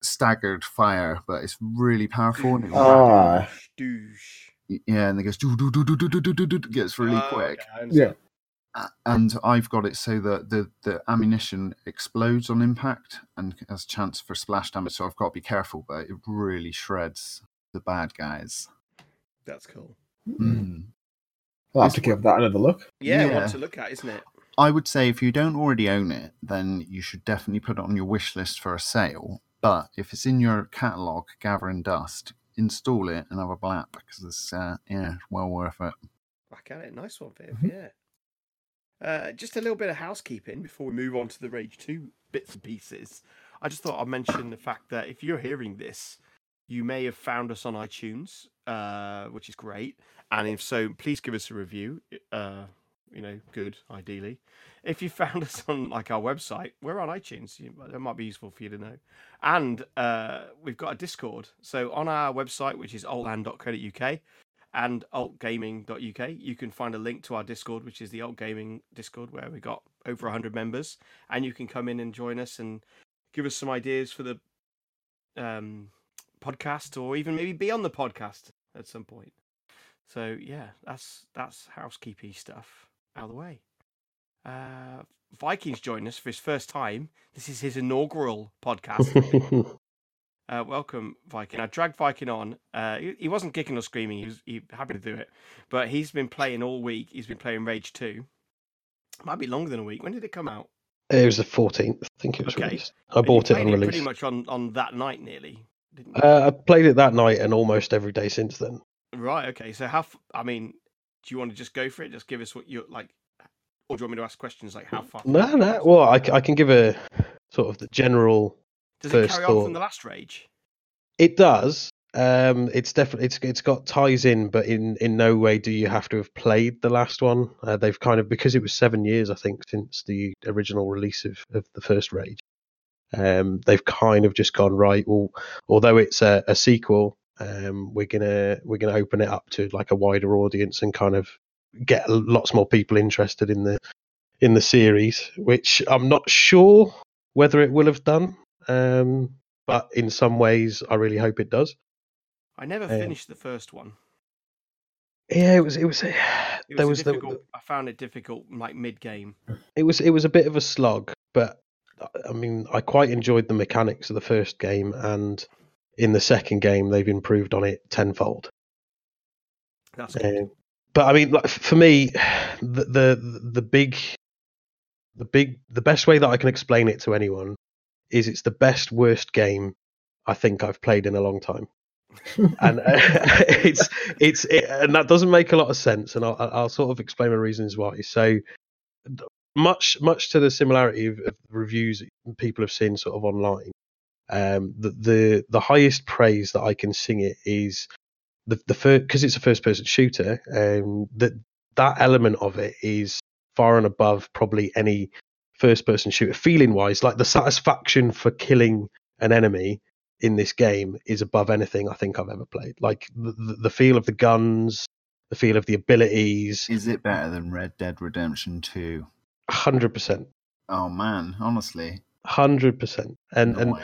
staggered fire, but it's really powerful. And it Ah. Douche. yeah, and it goes do do do do do do do do gets really Oh, quick okay, I understand. a- and I've got it so that the, the ammunition explodes on impact and has a chance for splash damage. So I've got to be careful, but it really shreds the bad guys. That's cool. Mm. I'll have to give that another look. Yeah, Yeah. one to look at, isn't it? I would say if you don't already own it, then you should definitely put it on your wish list for a sale. But if it's in your catalog, gathering dust, install it and have a blap because it's uh, yeah, well worth it. Back at it. Nice one, Viv. Mhm. Yeah. Uh, just a little bit of housekeeping before we move on to the Rage 2 bits and pieces. I just thought I'd mention the fact that if you're hearing this, you may have found us on iTunes, uh, which is great. And if so, please give us a review. Uh, you know, good, ideally. If you found us on like our website, we're on iTunes. That might be useful for you to know. And uh, we've got a Discord. So on our website, which is altlan.co.uk, and altgaming.uk. You can find a link to our Discord, which is the Alt Gaming Discord, where we got over 100 members, and you can come in and join us and give us some ideas for the um, podcast, or even maybe be on the podcast at some point. So yeah, that's that's housekeeping stuff out of the way. Uh, Vikings joined us for his first time. This is his inaugural podcast. Uh, welcome, Viking. I dragged Viking on. Uh, he, he wasn't kicking or screaming. He was he happy to do it, but he's been playing all week. He's been playing Rage Two. Might be longer than a week. When did it come out? it was the 14th, I think it was Okay. released. I And bought it on Pretty much on on that night, nearly. Uh, I played it that night and almost every day since then. right. Okay. So how? f- I mean, do you want to just go for it? Just give us what you're like, or do you want me to ask questions like how far? No, no. Well, I can give a sort of the general. Does it first carry on from the last Rage? It does. Um, it's definitely it's it's got ties in, but in in no way do you have to have played the last one. Uh, they've kind of because it was seven years, I think, since the original release of of the first Rage. Um, they've kind of just gone right. Well, although it's a, a sequel, um, we're gonna we're gonna open it up to like a wider audience and kind of get lots more people interested in the in the series, which I'm not sure whether it will have done. Um, but in some ways, I really hope it does. I never Um, finished the first one. Yeah, it was. It was. It there was, was the- I found it difficult, like mid game. it was it was a bit of a slog, but I mean, I quite enjoyed the mechanics of the first game, and in the second game, they've improved on it tenfold. That's good. Um, but I mean, like, for me, the, the the big, the big, the best way that I can explain it to anyone is it's the best worst game I think I've played in a long time, and uh, it's it's it, and that doesn't make a lot of sense, and I'll, I'll sort of explain my reasons why. So much much to the similarity of, of reviews people have seen sort of online. Um, the, the the highest praise that I can sing it is the the first because it's a first person shooter. Um, that that element of it is far and above probably any first person shooter feeling wise. Like the satisfaction for killing an enemy in this game is above anything I think I've ever played. Like the, the, feel of the guns, the feel of the abilities, Is it better than Red Dead Redemption 2? hundred percent, Oh man, honestly. hundred percent, and and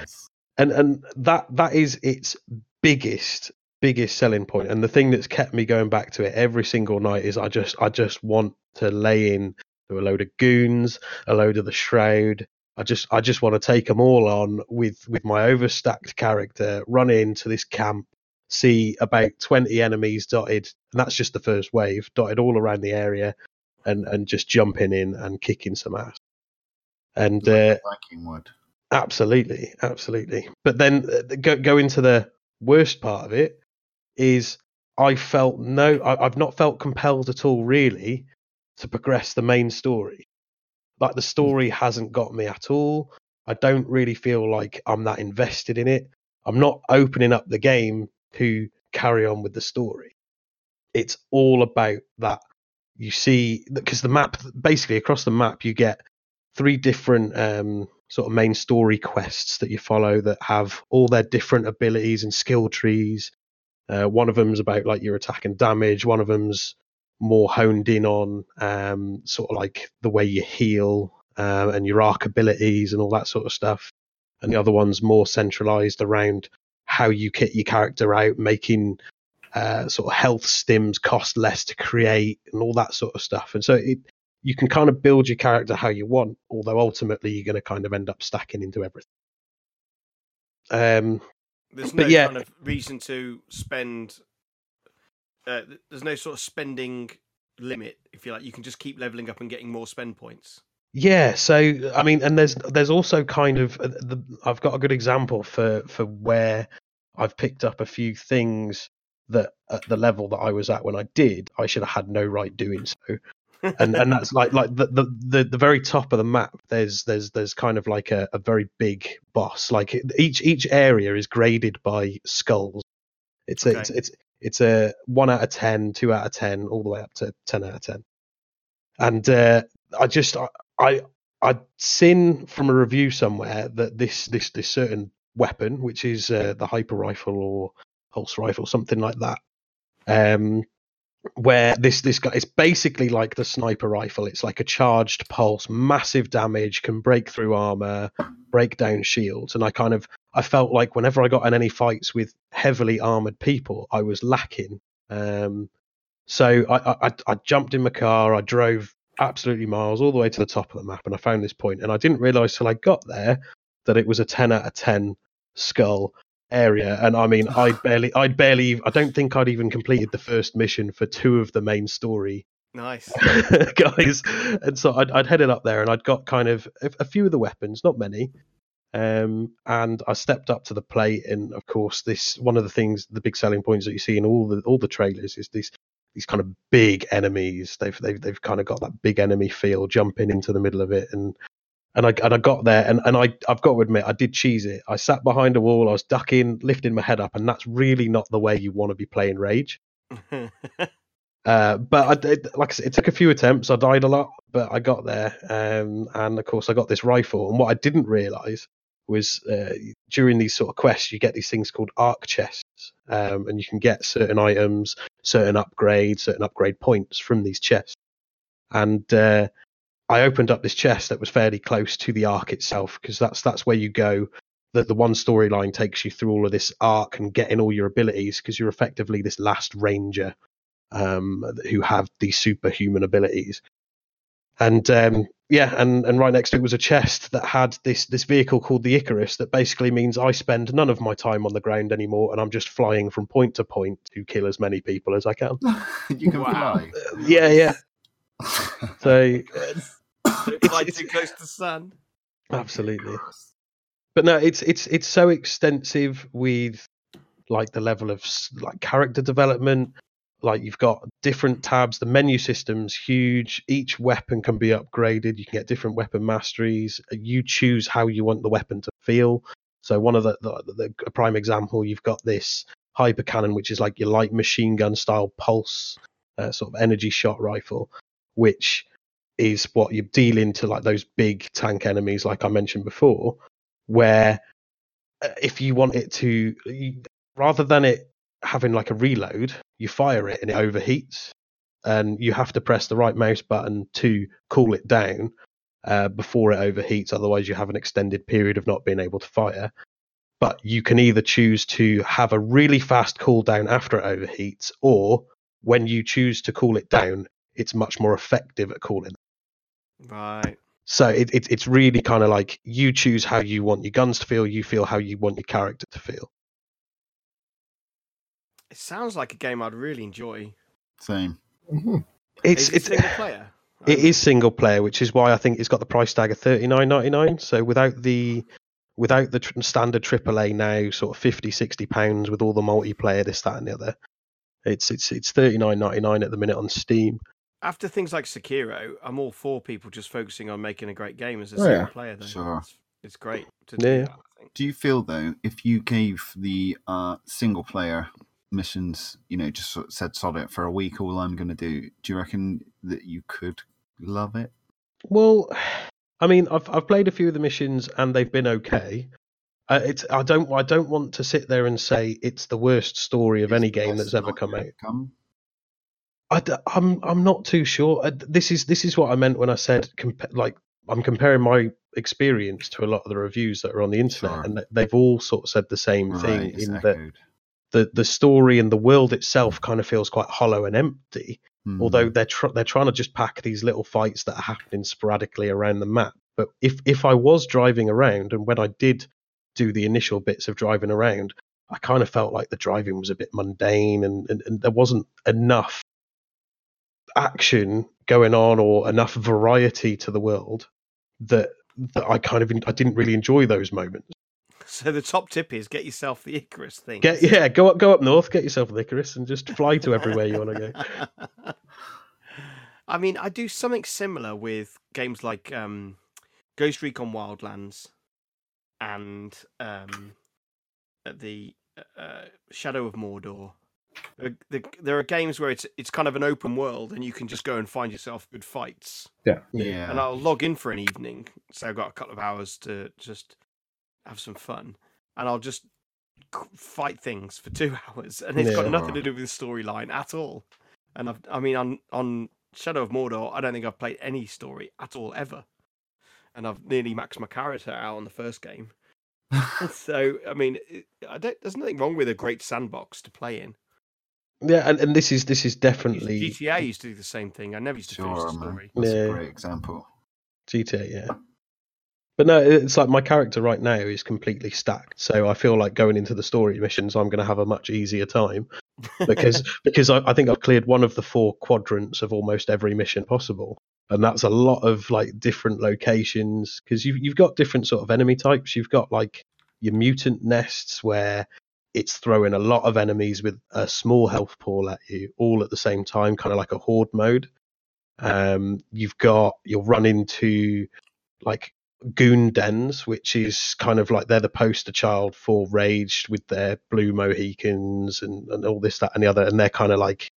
and and that that is its biggest biggest selling point and the thing that's kept me going back to it every single night is i just i just want to lay in to a load of goons a load of the shroud i just i just want to take them all on with with my overstacked character run into this camp see about 20 enemies dotted and that's just the first wave dotted all around the area and and just jumping in and kicking some ass and uh, Viking would. Absolutely, absolutely. But then uh, go go into the worst part of it is I felt no, I, I've not felt compelled at all really to progress the main story. Like the story hasn't got me at all. I don't really feel like I'm that invested in it. I'm not opening up the game to carry on with the story. It's all about that. You see, because the map, basically across the map, you get three different um, sort of main story quests that you follow that have all their different abilities and skill trees. Uh, one of them's about like your attack and damage. One of them's more honed in on um, sort of like the way you heal uh, and your arc abilities and all that sort of stuff. And the other one's more centralized around how you kit your character out, making uh, sort of health stims cost less to create and all that sort of stuff. And so it, you can kind of build your character how you want, although ultimately you're going to kind of end up stacking into everything. Um, There's no yeah. kind of reason to spend. Uh, there's no sort of spending limit. If you like, you can just keep leveling up and getting more spend points. Yeah, so I mean, and there's there's also kind of uh, the, I've got a good example for for where I've picked up a few things that at the level that I was at when I did, I should have had no right doing so. And and that's like like the the, the, the very top of the map. There's there's there's kind of like a, a very big boss. Like each each area is graded by skulls. It's Okay. it's it's it's a one out of ten, two out of ten, all the way up to ten out of ten. And uh, I just I, I I'd seen from a review somewhere that this this this certain weapon, which is uh, the hyper rifle or pulse rifle, something like that, um, where this this guy it's basically like the sniper rifle. It's like a charged pulse, massive damage, can break through armor, break down shields, and I kind of I felt like whenever I got in any fights with heavily armored people, I was lacking. Um, so I, I, I- I jumped in my car, I drove absolutely miles all the way to the top of the map, and I found this point, and I didn't realize till I got there that it was a 10 out of 10 skull area. And I mean, I barely, I'd barely, I don't think I'd even completed the first mission for two of the main story nice. guys. And so I'd, I'd headed up there and I'd got kind of a, a few of the weapons, not many. Um, and I stepped up to the plate, and of course, this one of the things, the big selling points that you see in all the all the trailers is these these kind of big enemies. They've they've they've kind of got that big enemy feel, jumping into the middle of it, and and I and I got there, and and I I've got to admit, I did cheese it. I sat behind a wall, I was ducking, lifting my head up, and that's really not the way you want to be playing Rage. Uh, but I like I said, it took a few attempts. I died a lot, but I got there. Um, and of course, I got this rifle. And what I didn't realize was uh, during these sort of quests, you get these things called arc chests, um, and you can get certain items, certain upgrades, certain upgrade points from these chests. And uh, I opened up this chest that was fairly close to the arc itself because that's that's where you go the, the one storyline takes you through all of this arc and getting all your abilities because you're effectively this last ranger um, who have these superhuman abilities. And um, yeah, and, and right next to it was a chest that had this this vehicle called the Icarus that basically means I spend none of my time on the ground anymore and I'm just flying from point to point to kill as many people as I can. you can Wow. fly. Yeah, yeah. So Fly too close to sun. absolutely. But no, it's it's it's so extensive with like the level of like character development. Like you've got different tabs. The menu system's huge. Each weapon can be upgraded. You can get different weapon masteries. You choose how you want the weapon to feel. So one of the the, the prime example, you've got this hyper cannon, which is like your light machine gun style pulse uh, sort of energy shot rifle, which is what you deal into like those big tank enemies, like I mentioned before, where uh, if you want it to, rather than it having like a reload, you fire it and it overheats, and you have to press the right mouse button to cool it down uh, before it overheats. Otherwise, you have an extended period of not being able to fire. But you can either choose to have a really fast cool down after it overheats, or when you choose to cool it down, it's much more effective at cooling. Right. So it, it, it's really kind of like you choose how you want your guns to feel, you feel how you want your character to feel. It sounds like a game I'd really enjoy. Same. Mhm. It's it's single player. it is single player, which is why I think it's got the price tag of thirty nine ninety nine. So without the without the tr- standard AAA now, sort of 50, 60 pounds with all the multiplayer, this, that, and the other. It's it's it's thirty nine ninety nine at the minute on Steam. After things like Sekiro, I'm all for people just focusing on making a great game as a Oh, single yeah. player. Though. Sure. It's, it's great to do Yeah. that. I think. Do you feel though, if you gave the uh, single player missions, you know, just sort of said sod it for a week, all I'm going to do, do you reckon that you could love it? Well, I mean, I've I've played a few of the missions and they've been okay. Uh, it's I don't I don't want to sit there and say it's the worst story of Is any game that's ever come out. Come? I d- I'm I'm not too sure. Uh, This is this is what I meant when I said compa- like I'm comparing my experience to a lot of the reviews that are on the internet, Sure. and they've all sort of said the same thing Right, it's in that echoed. The the story and the world itself kind of feels quite hollow and empty. Hmm. Although they're tr- they're trying to just pack these little fights that are happening sporadically around the map. But if if I was driving around, and when I did do the initial bits of driving around, I kind of felt like the driving was a bit mundane, and, and, and there wasn't enough action going on or enough variety to the world that that I kind of I didn't really enjoy those moments. So the top tip is get yourself the Icarus thing. Get yeah, go up go up north, get yourself an Icarus, and just fly to everywhere you want to go. I mean, I do something similar with games like um, Ghost Recon Wildlands and um, the uh, Shadow of Mordor. The, the, there are games where it's it's kind of an open world and you can just go and find yourself good fights. yeah. And I'll log in for an evening, so I've got a couple of hours to just have some fun, and I'll just fight things for two hours, and it's got Yeah. nothing to do with the storyline at all. And I've, I mean, on on Shadow of Mordor, I don't think I've played any story at all ever, and I've nearly maxed my character out on the first game. so I mean, I don't. There's nothing wrong with a great sandbox to play in. Yeah, and, and this is this is definitely GTA used to do the same thing. I never used to finish Sure, the man. story. That's Yeah. a great example. GTA, yeah. But no, it's like my character right now is completely stacked. So I feel like going into the story missions, I'm going to have a much easier time because because I, I think I've cleared one of the four quadrants of almost every mission possible, and that's a lot of like different locations because you've you've got different sort of enemy types. You've got like your mutant nests where it's throwing a lot of enemies with a small health pool at you all at the same time, kind of like a horde mode. Um, you've got you'll run into like goon dens, which is kind of like they're the poster child for Rage with their blue Mohicans and, and all this, that, and the other, and they're kind of like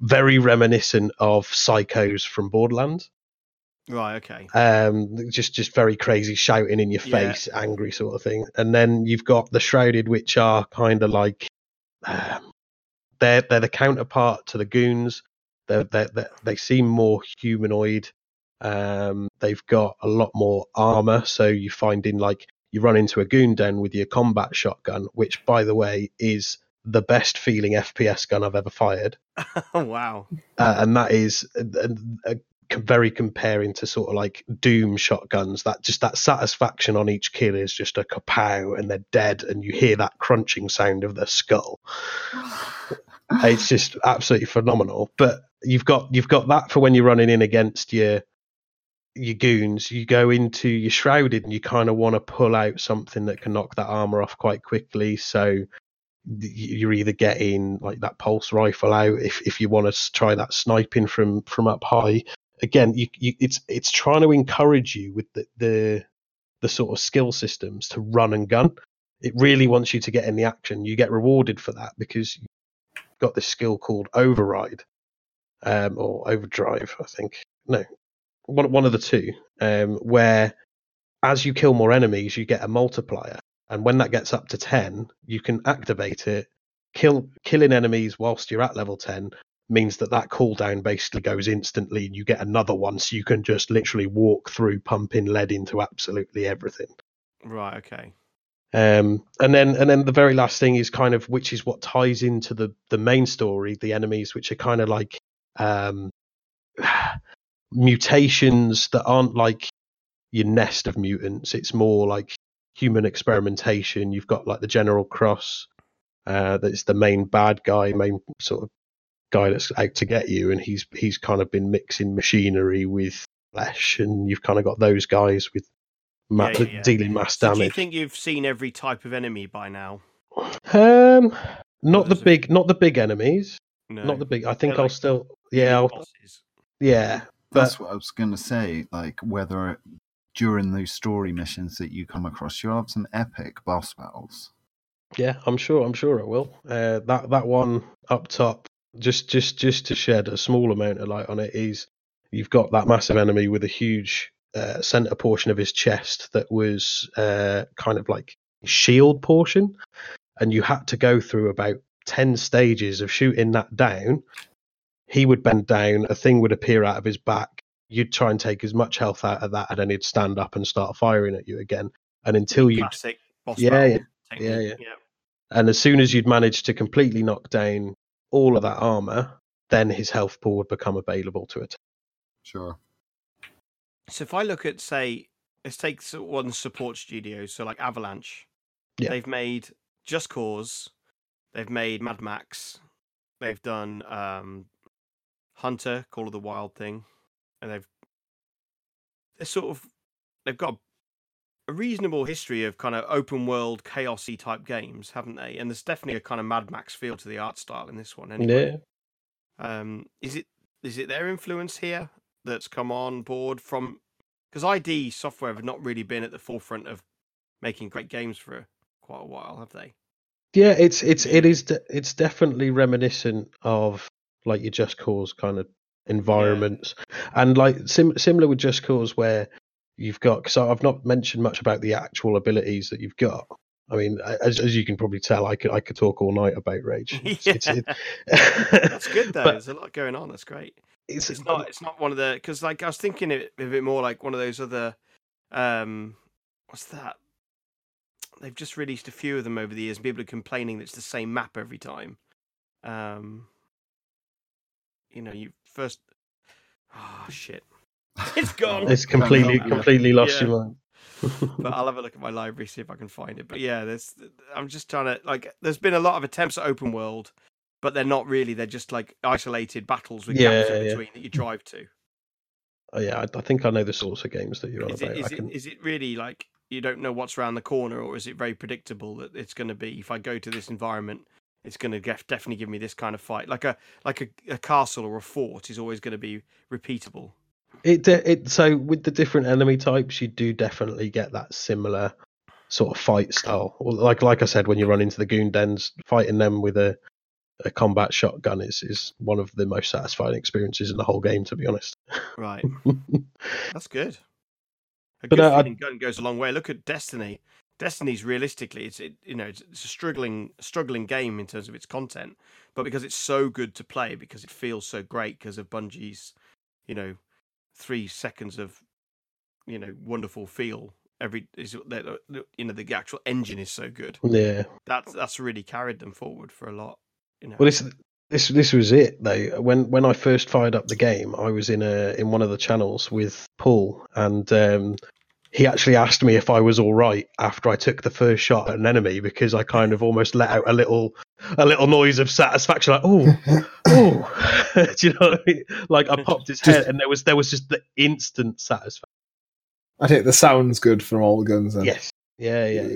very reminiscent of psychos from Borderlands. Right. Okay. Um, just just very crazy, shouting in your Yeah. face, angry sort of thing. And then you've got the Shrouded, which are kind of like um, they're they're the counterpart to the goons. They're, they're, they they seem more humanoid. Um, they've got a lot more armor, so you find in like you run into a goon den with your combat shotgun, which, by the way, is the best feeling FPS gun I've ever fired. oh wow. Uh, and that is a, a, a very comparing to sort of like Doom shotguns. That just that satisfaction on each kill is just a kapow, and they're dead, and you hear that crunching sound of their skull. it's just absolutely phenomenal. But you've got you've got that for when you're running in against your your goons. You go into your shrouded, and you kind of want to pull out something that can knock that armor off quite quickly. So you're either getting like that pulse rifle out if, if you want to try that sniping from from up high again you, you, it's it's trying to encourage you with the, the the sort of skill systems to run and gun it really wants you to get in the action you get rewarded for that because you've got this skill called override um, or overdrive i think no one, one of the two um, where as you kill more enemies you get a multiplier and when that gets up to 10 you can activate it kill killing enemies whilst you're at level 10 means that that cooldown basically goes instantly and you get another one so you can just literally walk through pumping lead into absolutely everything Right. Okay. um, and then and then the very last thing is kind of which is what ties into the the main story the enemies which are kind of like um, mutations that aren't like your nest of mutants it's more like human experimentation you've got like the general cross uh, that's the main bad guy main sort of guy that's out to get you and he's he's kind of been mixing machinery with flesh and you've kind of got those guys with ma- Yeah, yeah, yeah. dealing mass So do you damage think you've seen every type of enemy by now? um not the big not the big enemies No. not the big i think They're i'll like still yeah I'll, yeah but That's what I was going to say. Like whether during those story missions that you come across, you'll have some epic boss battles. Yeah, I'm sure. I'm sure it will. Uh, that that one up top, just just just to shed a small amount of light on it, is you've got that massive enemy with a huge uh, center portion of his chest that was uh, kind of like shield portion, and you had to go through about ten stages of shooting that down. He would bend down, a thing would appear out of his back. You'd try and take as much health out of that, and then he'd stand up and start firing at you again. And until you Classic boss Yeah, battle yeah. Yeah, yeah. And as soon as you'd managed to completely knock down all of that armor, then his health pool would become available to attack. Sure. So if I look at, say, let's take one support studio, so like Avalanche. Yeah. They've made Just Cause. They've made Mad Max. They've done um, Hunter, Call of the Wild thing, and they've they're sort of they've got a reasonable history of kind of open world chaosy type games, haven't they? And there's definitely a kind of Mad Max feel to the art style in this one. Anyway. Um, is it is it their influence here that's come on board from? Because ID Software have not really been at the forefront of making great games for quite a while, have they? Yeah, it's it's it is de- it's definitely reminiscent of like your Just Cause kind of environments, and like sim- similar with Just Cause where you've got. Because I've not mentioned much about the actual abilities that you've got. I mean, as as you can probably tell, I could I could talk all night about Rage. It's, it's, it, That's good though. But There's a lot going on. That's great. it's, It's not. It's not one of the because like I was thinking it a bit more like one of those other. um What's that? They've just released a few of them over the years. and People are complaining that it's the same map every time. Um, you know, you first. Oh shit! It's gone. It's completely completely lost Yeah. your mind. but I'll have a look at my library see if I can find it. But yeah, there's I'm just trying to like. There's been a lot of attempts at open world, but they're not really. They're just like isolated battles with gaps Yeah, in yeah. between that you drive to. Oh, yeah, I, I think I know the sorts of games that you're on Is about. it is I can, is it really like you don't know what's around the corner, or is it very predictable that it's going to be? If I go to this environment, it's going to definitely give me this kind of fight. Like a like a, a castle or a fort is always going to be repeatable. It, it so with the different enemy types, you do definitely get that similar sort of fight style. Like like I said, when you run into the goon dens, fighting them with a, a combat shotgun is is one of the most satisfying experiences in the whole game. To be honest. Right, that's good. A But, good uh, I- gun goes a long way. Look at Destiny. Destiny's realistically, it's it, you know it's, it's a struggling struggling game in terms of its content, but because it's so good to play, because it feels so great because of Bungie's, you know, three seconds of, you know, wonderful feel every is you know the actual engine is so good. Yeah. That's that's really carried them forward for a lot. You know. Well, this this this was it though. When when I first fired up the game, I was in a in one of the channels with Paul, and um, he actually asked me if I was all right after I took the first shot at an enemy because I kind of almost let out a little a little noise of satisfaction, like oh oh, do you know what I mean? Like I popped his head, and there was there was just the instant satisfaction. I think the sound's good from all the guns. Then. Yes, yeah, yeah.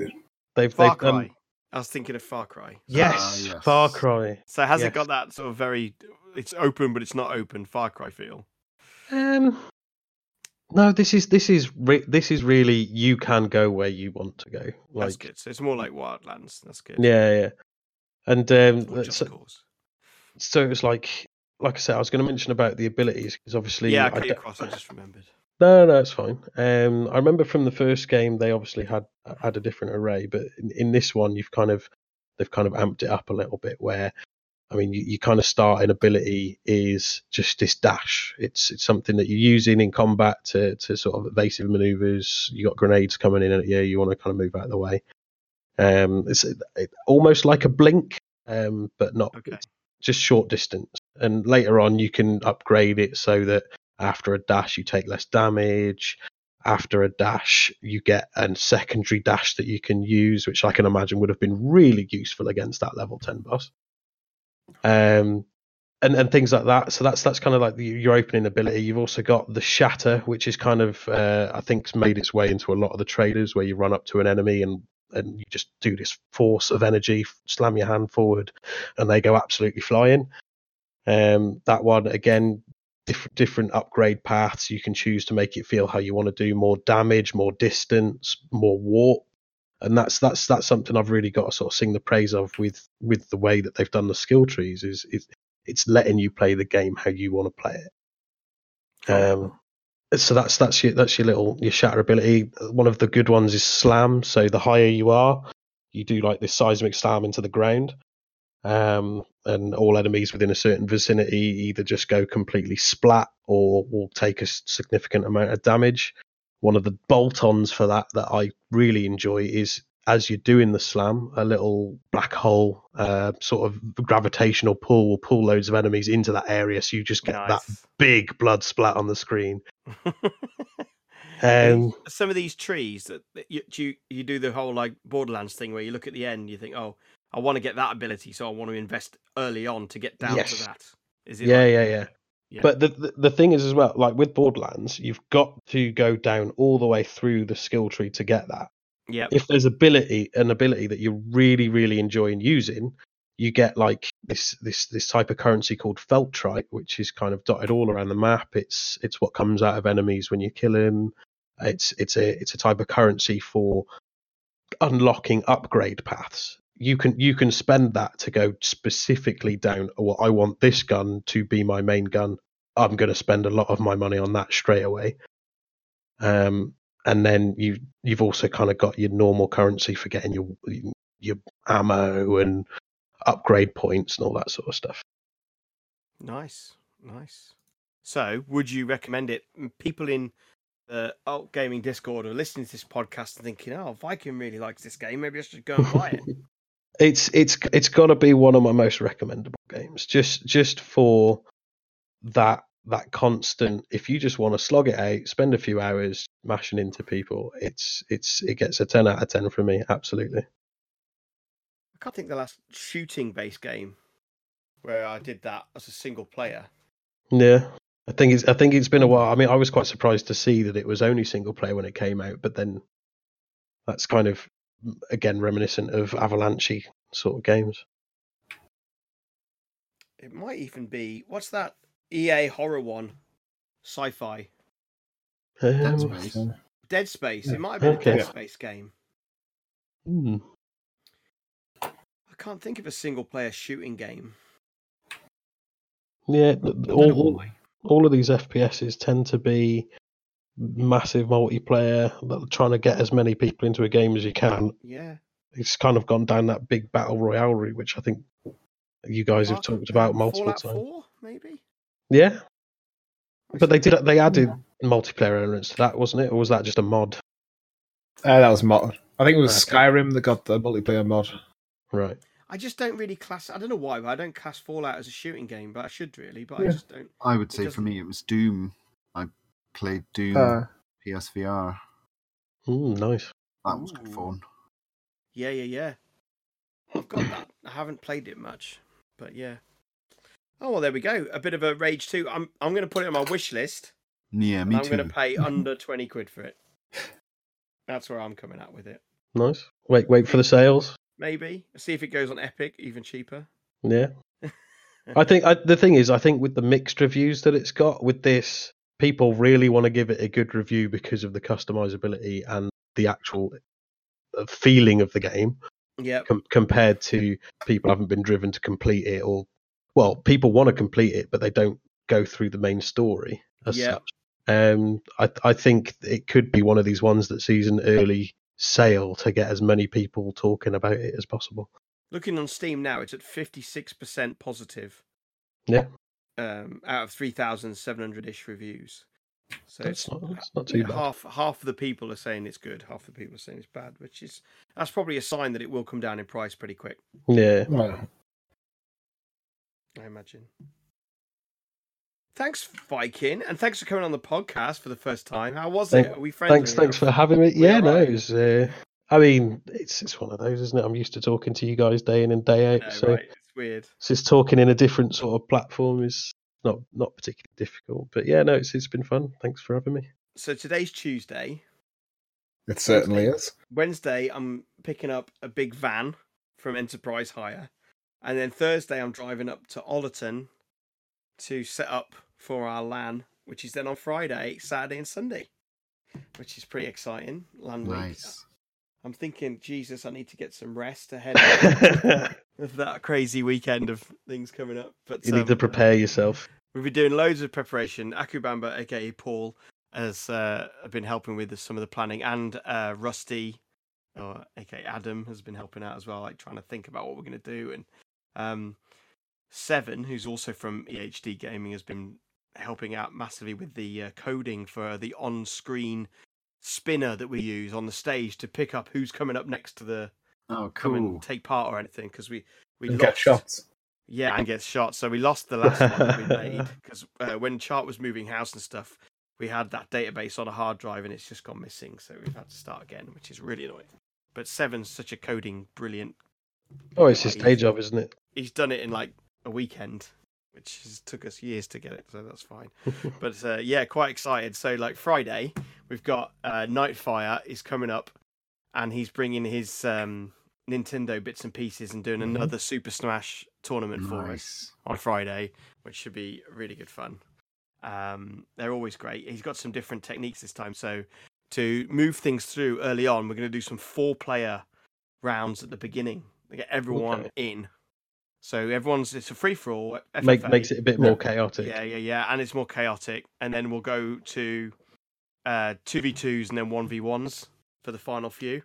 They've Far they've done Cry. I was thinking of Far Cry. yes, Ah, yes. Far Cry. So has Yes. it got that sort of very? It's open, but it's not open. Far Cry feel. Um, no, this is this is re- this is really you can go where you want to go. Like, That's good. So it's more like Wildlands. That's good. yeah, yeah. And um, so, Cause. so it was like, like I said, I was going to mention about the abilities because obviously, Yeah, I I came don't- across. I just remembered. No, no, it's fine. Um, I remember from the first game they obviously had had a different array, but in, in this one you've kind of they've kind of amped it up a little bit. Where I mean, you, you kind of start an ability is just this dash. It's it's something that you're using in combat to to sort of evasive maneuvers. You got grenades coming in at you. You want to kind of move out of the way. Um, it's it, almost like a blink, um, but not Okay. just short distance. And later on, you can upgrade it so that after a dash, you take less damage. After a dash, you get a secondary dash that you can use, which I can imagine would have been really useful against that level 10 boss. Um, and, and things like that. So that's that's kind of like the, your opening ability. You've also got the shatter, which is kind of uh, I think's made its way into a lot of the traders, where you run up to an enemy and and you just do this force of energy, slam your hand forward, and they go absolutely flying. Um, that one again, diff- different upgrade paths you can choose to make it feel how you want to do more damage, more distance, more warp, and that's that's that's something I've really got to sort of sing the praise of with with the way that they've done the skill trees. Is is it's letting you play the game how you want to play it. Um, so that's that's your that's your little your shatter ability. One of the good ones is slam. So the higher you are, you do like this seismic slam into the ground, um, and all enemies within a certain vicinity either just go completely splat or will take a significant amount of damage. One of the bolt-ons for that that I really enjoy is as you're doing the slam, a little black hole uh, sort of gravitational pull will pull loads of enemies into that area, so you just get that big blood splat on the screen. And Um, some of these trees that, that you, you you do the whole like Borderlands thing where you look at the end, you think, oh, I want to get that ability, so I want to invest early on to get down Yes. to that. Is it? yeah, like- yeah, yeah, Yeah. But the, the the thing is as well, like with Borderlands, you've got to go down all the way through the skill tree to get that. yeah. If there's ability an ability that you're really really enjoying using, you get like this this this type of currency called feltrite, which is kind of dotted all around the map. It's it's what comes out of enemies when you kill them. It's it's a it's a type of currency for unlocking upgrade paths. You can you can spend that to go specifically down. Well, I want this gun to be my main gun. I'm going to spend a lot of my money on that straight away. Um, and then you you've also kind of got your normal currency for getting your your ammo and upgrade points and all that sort of stuff. Nice, nice. So, would you recommend it? People in the alt gaming Discord are listening to this podcast and thinking, "Oh, Viking really likes this game. Maybe I should go and buy it." It's it's it's got to be one of my most recommendable games. Just just for that that constant. If you just want to slog it out, spend a few hours mashing into people, it's it's it gets a ten out of ten from me. Absolutely. I can't think the last shooting-based game where I did that as a single player. Yeah. I think it's I think it's been a while. I mean, I was quite surprised to see that it was only single player when it came out, but then that's kind of again reminiscent of Avalanche sort of games. It might even be what's that EA horror one, sci-fi, Dead Um, Space. Dead Space. It might have been Okay. a Dead Space game. hmm. I can't think of a single-player shooting game. Yeah, th- I don't all, all, all of these FPSs tend to be massive multiplayer, that trying to get as many people into a game as you can. Yeah. It's kind of gone down that big battle royale route, which I think you guys have talked about multiple Fallout times. 4, maybe. Yeah, I but they did they added multiplayer elements to that, wasn't it, or was that just a mod? Uh, that was mod. I think it was Okay. Skyrim that got the multiplayer mod. Right. I just don't really class. I don't know why, but I don't class Fallout as a shooting game, but I should really. But I just don't. I would say for me it was Doom. I played Doom Uh, PSVR. Mm, nice. That was good fun. Yeah, yeah, yeah. I've got that. I haven't played it much, but yeah. Oh well, there we go. A bit of a Rage 2. I'm I'm going to put it on my wish list. Yeah, and me I'm too. going to pay under twenty quid for it. That's where I'm coming at with it. Nice. Wait, wait for the sales. Maybe see if it goes on Epic, even cheaper. Yeah. I think I, the thing is, I think with the mixed reviews that it's got with this, people really want to give it a good review because of the customizability and the actual uh, feeling of the game, Yep. com- compared to people haven't been driven to complete it, or well, people want to complete it, but they don't go through the main story as Yeah. such. Um, I I think it could be one of these ones that sees an early sale to get as many people talking about it as possible. Looking on Steam now, it's at fifty six percent positive. Yeah. Um, out of three thousand seven hundred ish reviews. So That's it's not, that's not too know, bad. half half of the people are saying it's good, half the people are saying it's bad, which is that's probably a sign that it will come down in price pretty quick. Yeah. well, I imagine. Thanks, Viking, and thanks for coming on the podcast for the first time. How was Thank- it? Are we friendly? Thanks, thanks for having me. Yeah, no, alright? it was, uh, I mean, it's it's one of those, isn't it? I'm used to talking to you guys day in and day out, No, so right, it's weird. it's just talking in a different sort of platform is not not particularly difficult. But yeah, no, it's it's been fun. Thanks for having me. So today's Tuesday. it certainly is. Wednesday, I'm picking up a big van from Enterprise Hire, and then Thursday, I'm driving up to Ollerton to set up for our LAN, which is then on Friday, Saturday, and Sunday, which is pretty exciting. LAN week. I'm thinking, Jesus, I need to get some rest ahead of of that crazy weekend of things coming up. But you need to um, prepare yourself. We've been doing loads of preparation. Akubamba, aka Paul, has uh, been helping with some of the planning, and uh, Rusty, or aka Adam, has been helping out as well, like trying to think about what we're going to do. And um, Seven, who's also from EHD Gaming, has been helping out massively with the uh, coding for the on-screen spinner that we use on the stage to pick up who's coming up next to the Oh, come cool. and take part or anything because we we lost. get shots. Yeah, and get shot. So we lost the last one that we made because uh, when Chart was moving house and stuff, we had that database on a hard drive and it's just gone missing. So we've had to start again, which is really annoying. But Seven's such a coding brilliant. Oh, it's his day job, isn't it? He's done it in like a weekend, which has, took us years to get it. So that's fine. But uh, yeah, quite excited. So like Friday, we've got uh, Nightfire is coming up, and he's bringing his um, Nintendo bits and pieces and doing Mhm. another Super Smash tournament for us on Friday, which should be really good fun. Um, they're always great. He's got some different techniques this time. So to move things through early on, we're going to do some four-player rounds at the beginning to get everyone Okay. in. So everyone's it's a free for all. Make, makes it a bit more chaotic. Yeah, yeah, yeah, and it's more chaotic. And then we'll go to uh, two v twos and then one v ones for the final few,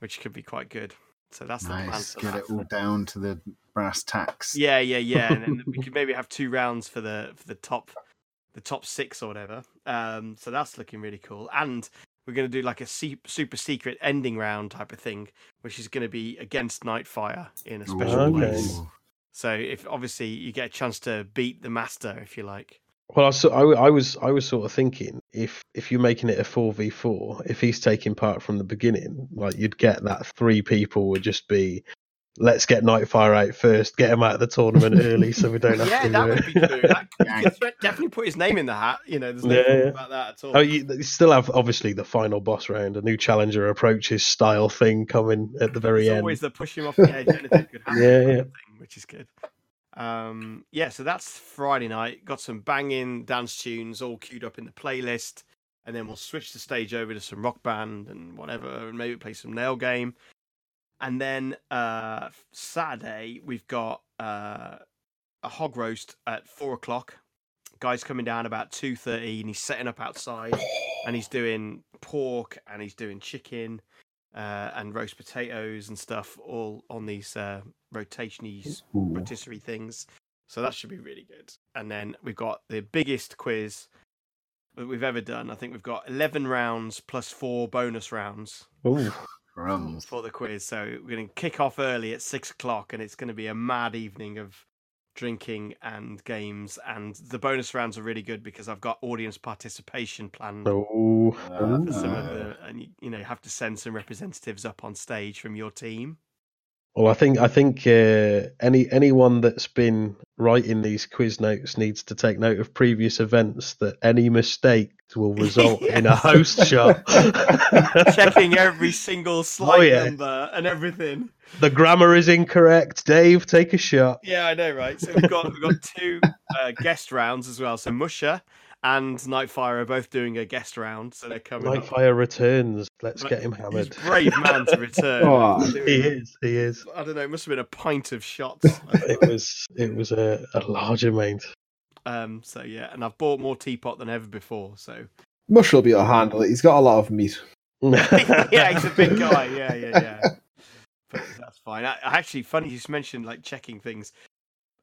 which could be quite good. So that's the plan. Nice. Get that. it all down to the brass tacks. Yeah, yeah, yeah. And then we could maybe have two rounds for the for the top the top six or whatever. Um, so that's looking really cool. And we're going to do like a super secret ending round type of thing, which is going to be against Nightfire in a special Okay. place. So if obviously you get a chance to beat the master, if you like. Well, I, I, I was I was sort of thinking if if you're making it a four v four, if he's taking part from the beginning, like you'd get that three people would just be, let's get Nightfire out first, get him out of the tournament early, so we don't have Yeah, to. that uh, would be cool. That, could definitely put his name in the hat. You know, there's no Yeah, yeah. about that at all. Oh, you, you still have obviously the final boss round, a new challenger approaches style thing coming at the very There's end. always the push him off the edge. Anything could happen. Yeah, yeah. thing, which is good. Um, yeah, so that's Friday night. Got some banging dance tunes all queued up in the playlist, and then we'll switch the stage over to some rock band and whatever, and maybe play some nail game. And then uh, Saturday we've got uh, a hog roast at four o'clock. Guy's coming down about two thirty, and he's setting up outside, and he's doing pork and he's doing chicken uh, and roast potatoes and stuff, all on these uh, rotationy rotisserie things. So that should be really good. And then we've got the biggest quiz that we've ever done. I think we've got 11 rounds plus four bonus rounds Ooh. Crumbs. for the quiz. So we're going to kick off early at six o'clock, and it's going to be a mad evening of drinking and games. And the bonus rounds are really good because I've got audience participation planned. Oh. Uh, for some of the, and you, you know, have to send some representatives up on stage from your team. Well, I think I think uh, any anyone that's been writing these quiz notes needs to take note of previous events that any mistakes will result in a host shot. Checking every single slide yeah. number and everything. the grammar is incorrect. Dave, take a shot. Yeah, I know, right? So we've got we've got two uh, guest rounds as well. So Musha and Nightfire are both doing a guest round, so they're coming. up. Nightfire returns. Let's Right. get him He's hammered. a brave man to return. Oh, He is. He is. I don't know. It must have been a pint of shots. It was. It was a, a large amount. um. So yeah, and I've bought more teapot than ever before. So Mush will be able to handle it. He's got a lot of meat. yeah, he's a big guy. Yeah, yeah, yeah. But that's fine. I, I actually, funny you just mentioned like checking things.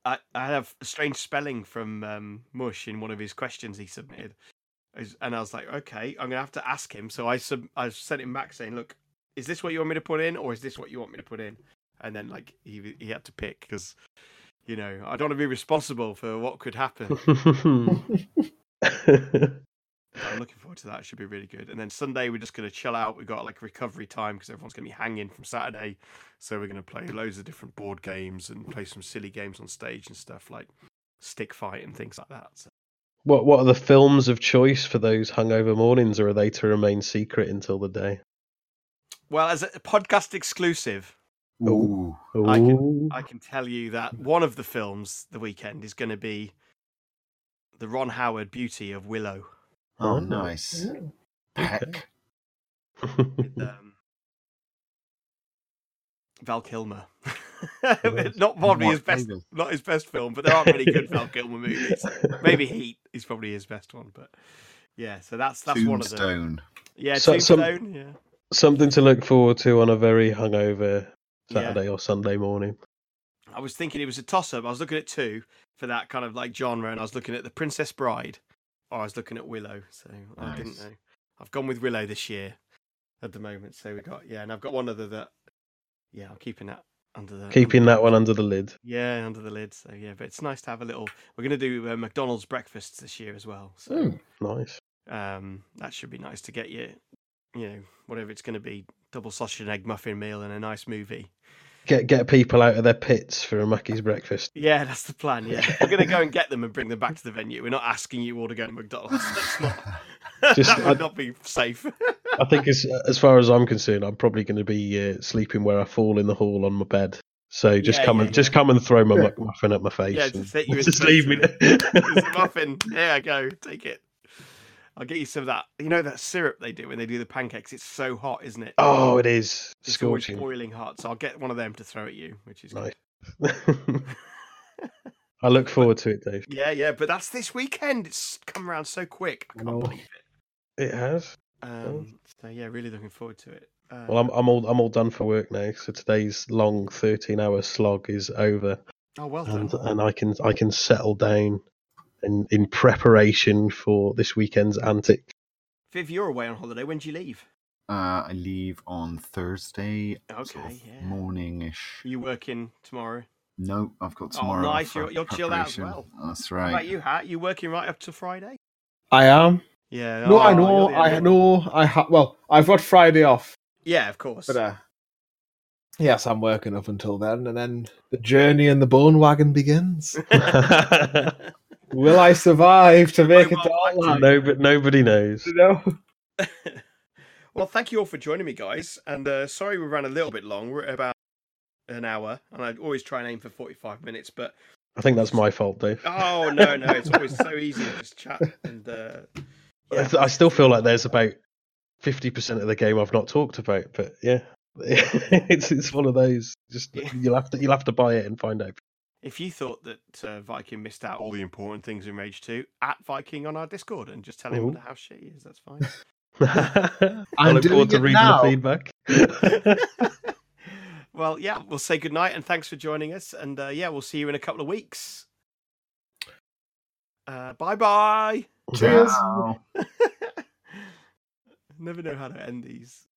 I, I have a strange spelling from um, Mush in one of his questions he submitted, and I was like, okay, I'm gonna have to ask him. So I sub, I sent him back saying, look, is this what you want me to put in, or is this what you want me to put in? And then like he he had to pick because. You know, I don't want to be responsible for what could happen. I'm looking forward to that. It should be really good. And then Sunday, we're just going to chill out. We've got like recovery time because everyone's going to be hanging from Saturday. So we're going to play loads of different board games and play some silly games on stage and stuff like stick fight and things like that. So, what What are the films of choice for those hungover mornings, or are they to remain secret until the day? well, as a podcast exclusive, Ooh. I can- I can tell you that one of the films the weekend is going to be the Ron Howard Beauty of Willow. Oh, Oh. nice. Peck. with um, Val Kilmer. Not probably his best, flavours? not his best film, but there aren't many good Val Kilmer movies. Maybe Heat is probably his best one, but yeah. So that's that's one of the Tombstone. yeah So- some- Tombstone. Yeah, Something to look forward to on a very hungover Yeah. Saturday or Sunday morning. I was thinking it was a toss up. I was looking at two for that kind of like genre, and I was looking at The Princess Bride, or I was looking at Willow. So I didn't know. I've gone with Willow this year at the moment. So we got yeah, and I've got one other that yeah, I'm keeping that under the Keeping under that one under the lid. Yeah, under the lid. So yeah, but it's nice to have a little. We're going to do uh, McDonald's breakfasts this year as well. So Mm. Nice. um, that should be nice to get you, you know, whatever it's going to be, double sausage and egg muffin meal and a nice movie. Get get people out of their pits for a Mackey's breakfast. Yeah, that's the plan. Yeah, we're going to go and get them and bring them back to the venue. We're not asking you all to go to McDonald's. That's not. Just- that would I- not be safe. I think as as far as I'm concerned, I'm probably going to be uh, sleeping where I fall in the hall on my bed. So just Yeah, come yeah, and just come and throw my muffin at my face. Yeah, just hit you just leave me. face there. There's a muffin. There I go. Take it. I'll get you some of that. You know that syrup they do when they do the pancakes. It's so hot, isn't it? oh, it is It's scorching. boiling hot, so I'll get one of them to throw at you, which is Nice. good. I look forward to it, Dave. Yeah, yeah, but that's this weekend. It's come around so quick. I can't know. believe it. It has. Um, so yeah, really looking forward to it. Uh, Well, I'm I'm all I'm all done for work now, so today's long 13 hour slog is over, oh well done. and and I can I can settle down in in preparation for this weekend's antic. Viv, you're away on holiday. When do you leave? Uh, I leave on Thursday. sort Okay, of yeah. Morning-ish. Are you working tomorrow? No, I've got Oh, tomorrow. nice, you're- you're chilled out as well. That's What right. about you, Hat? You working right up to Friday? I am. Yeah. No, oh, I know. I know. I ha- well, I've got Friday off, Yeah, of course. but uh, yes, I'm working up until then, and then the journey in the bone wagon begins. Will I survive to make it well to back no, but nobody knows. You know? well, thank you all for joining me, guys. And uh, sorry we ran a little bit long. We're at about an hour, and I always try and aim for forty-five minutes. But I think that's my fault, Dave. oh no, no, it's always so easy to just chat. And uh, I yeah. I still feel like there's about 50% of the game I've not talked about, but yeah. it's it's one of those just Yeah. you'll have to you'll have to buy it and find out. If you thought that uh, Viking missed out all the important things in Rage Two, at Viking on our Discord and just tell him Ooh. what how shit he is. That's fine. I I'm look forward to doing it reading now. the feedback. well, yeah, we'll say goodnight and thanks for joining us. And uh, yeah, we'll see you in a couple of weeks. Uh, bye bye. Cheers. Ciao. Never know how to end these.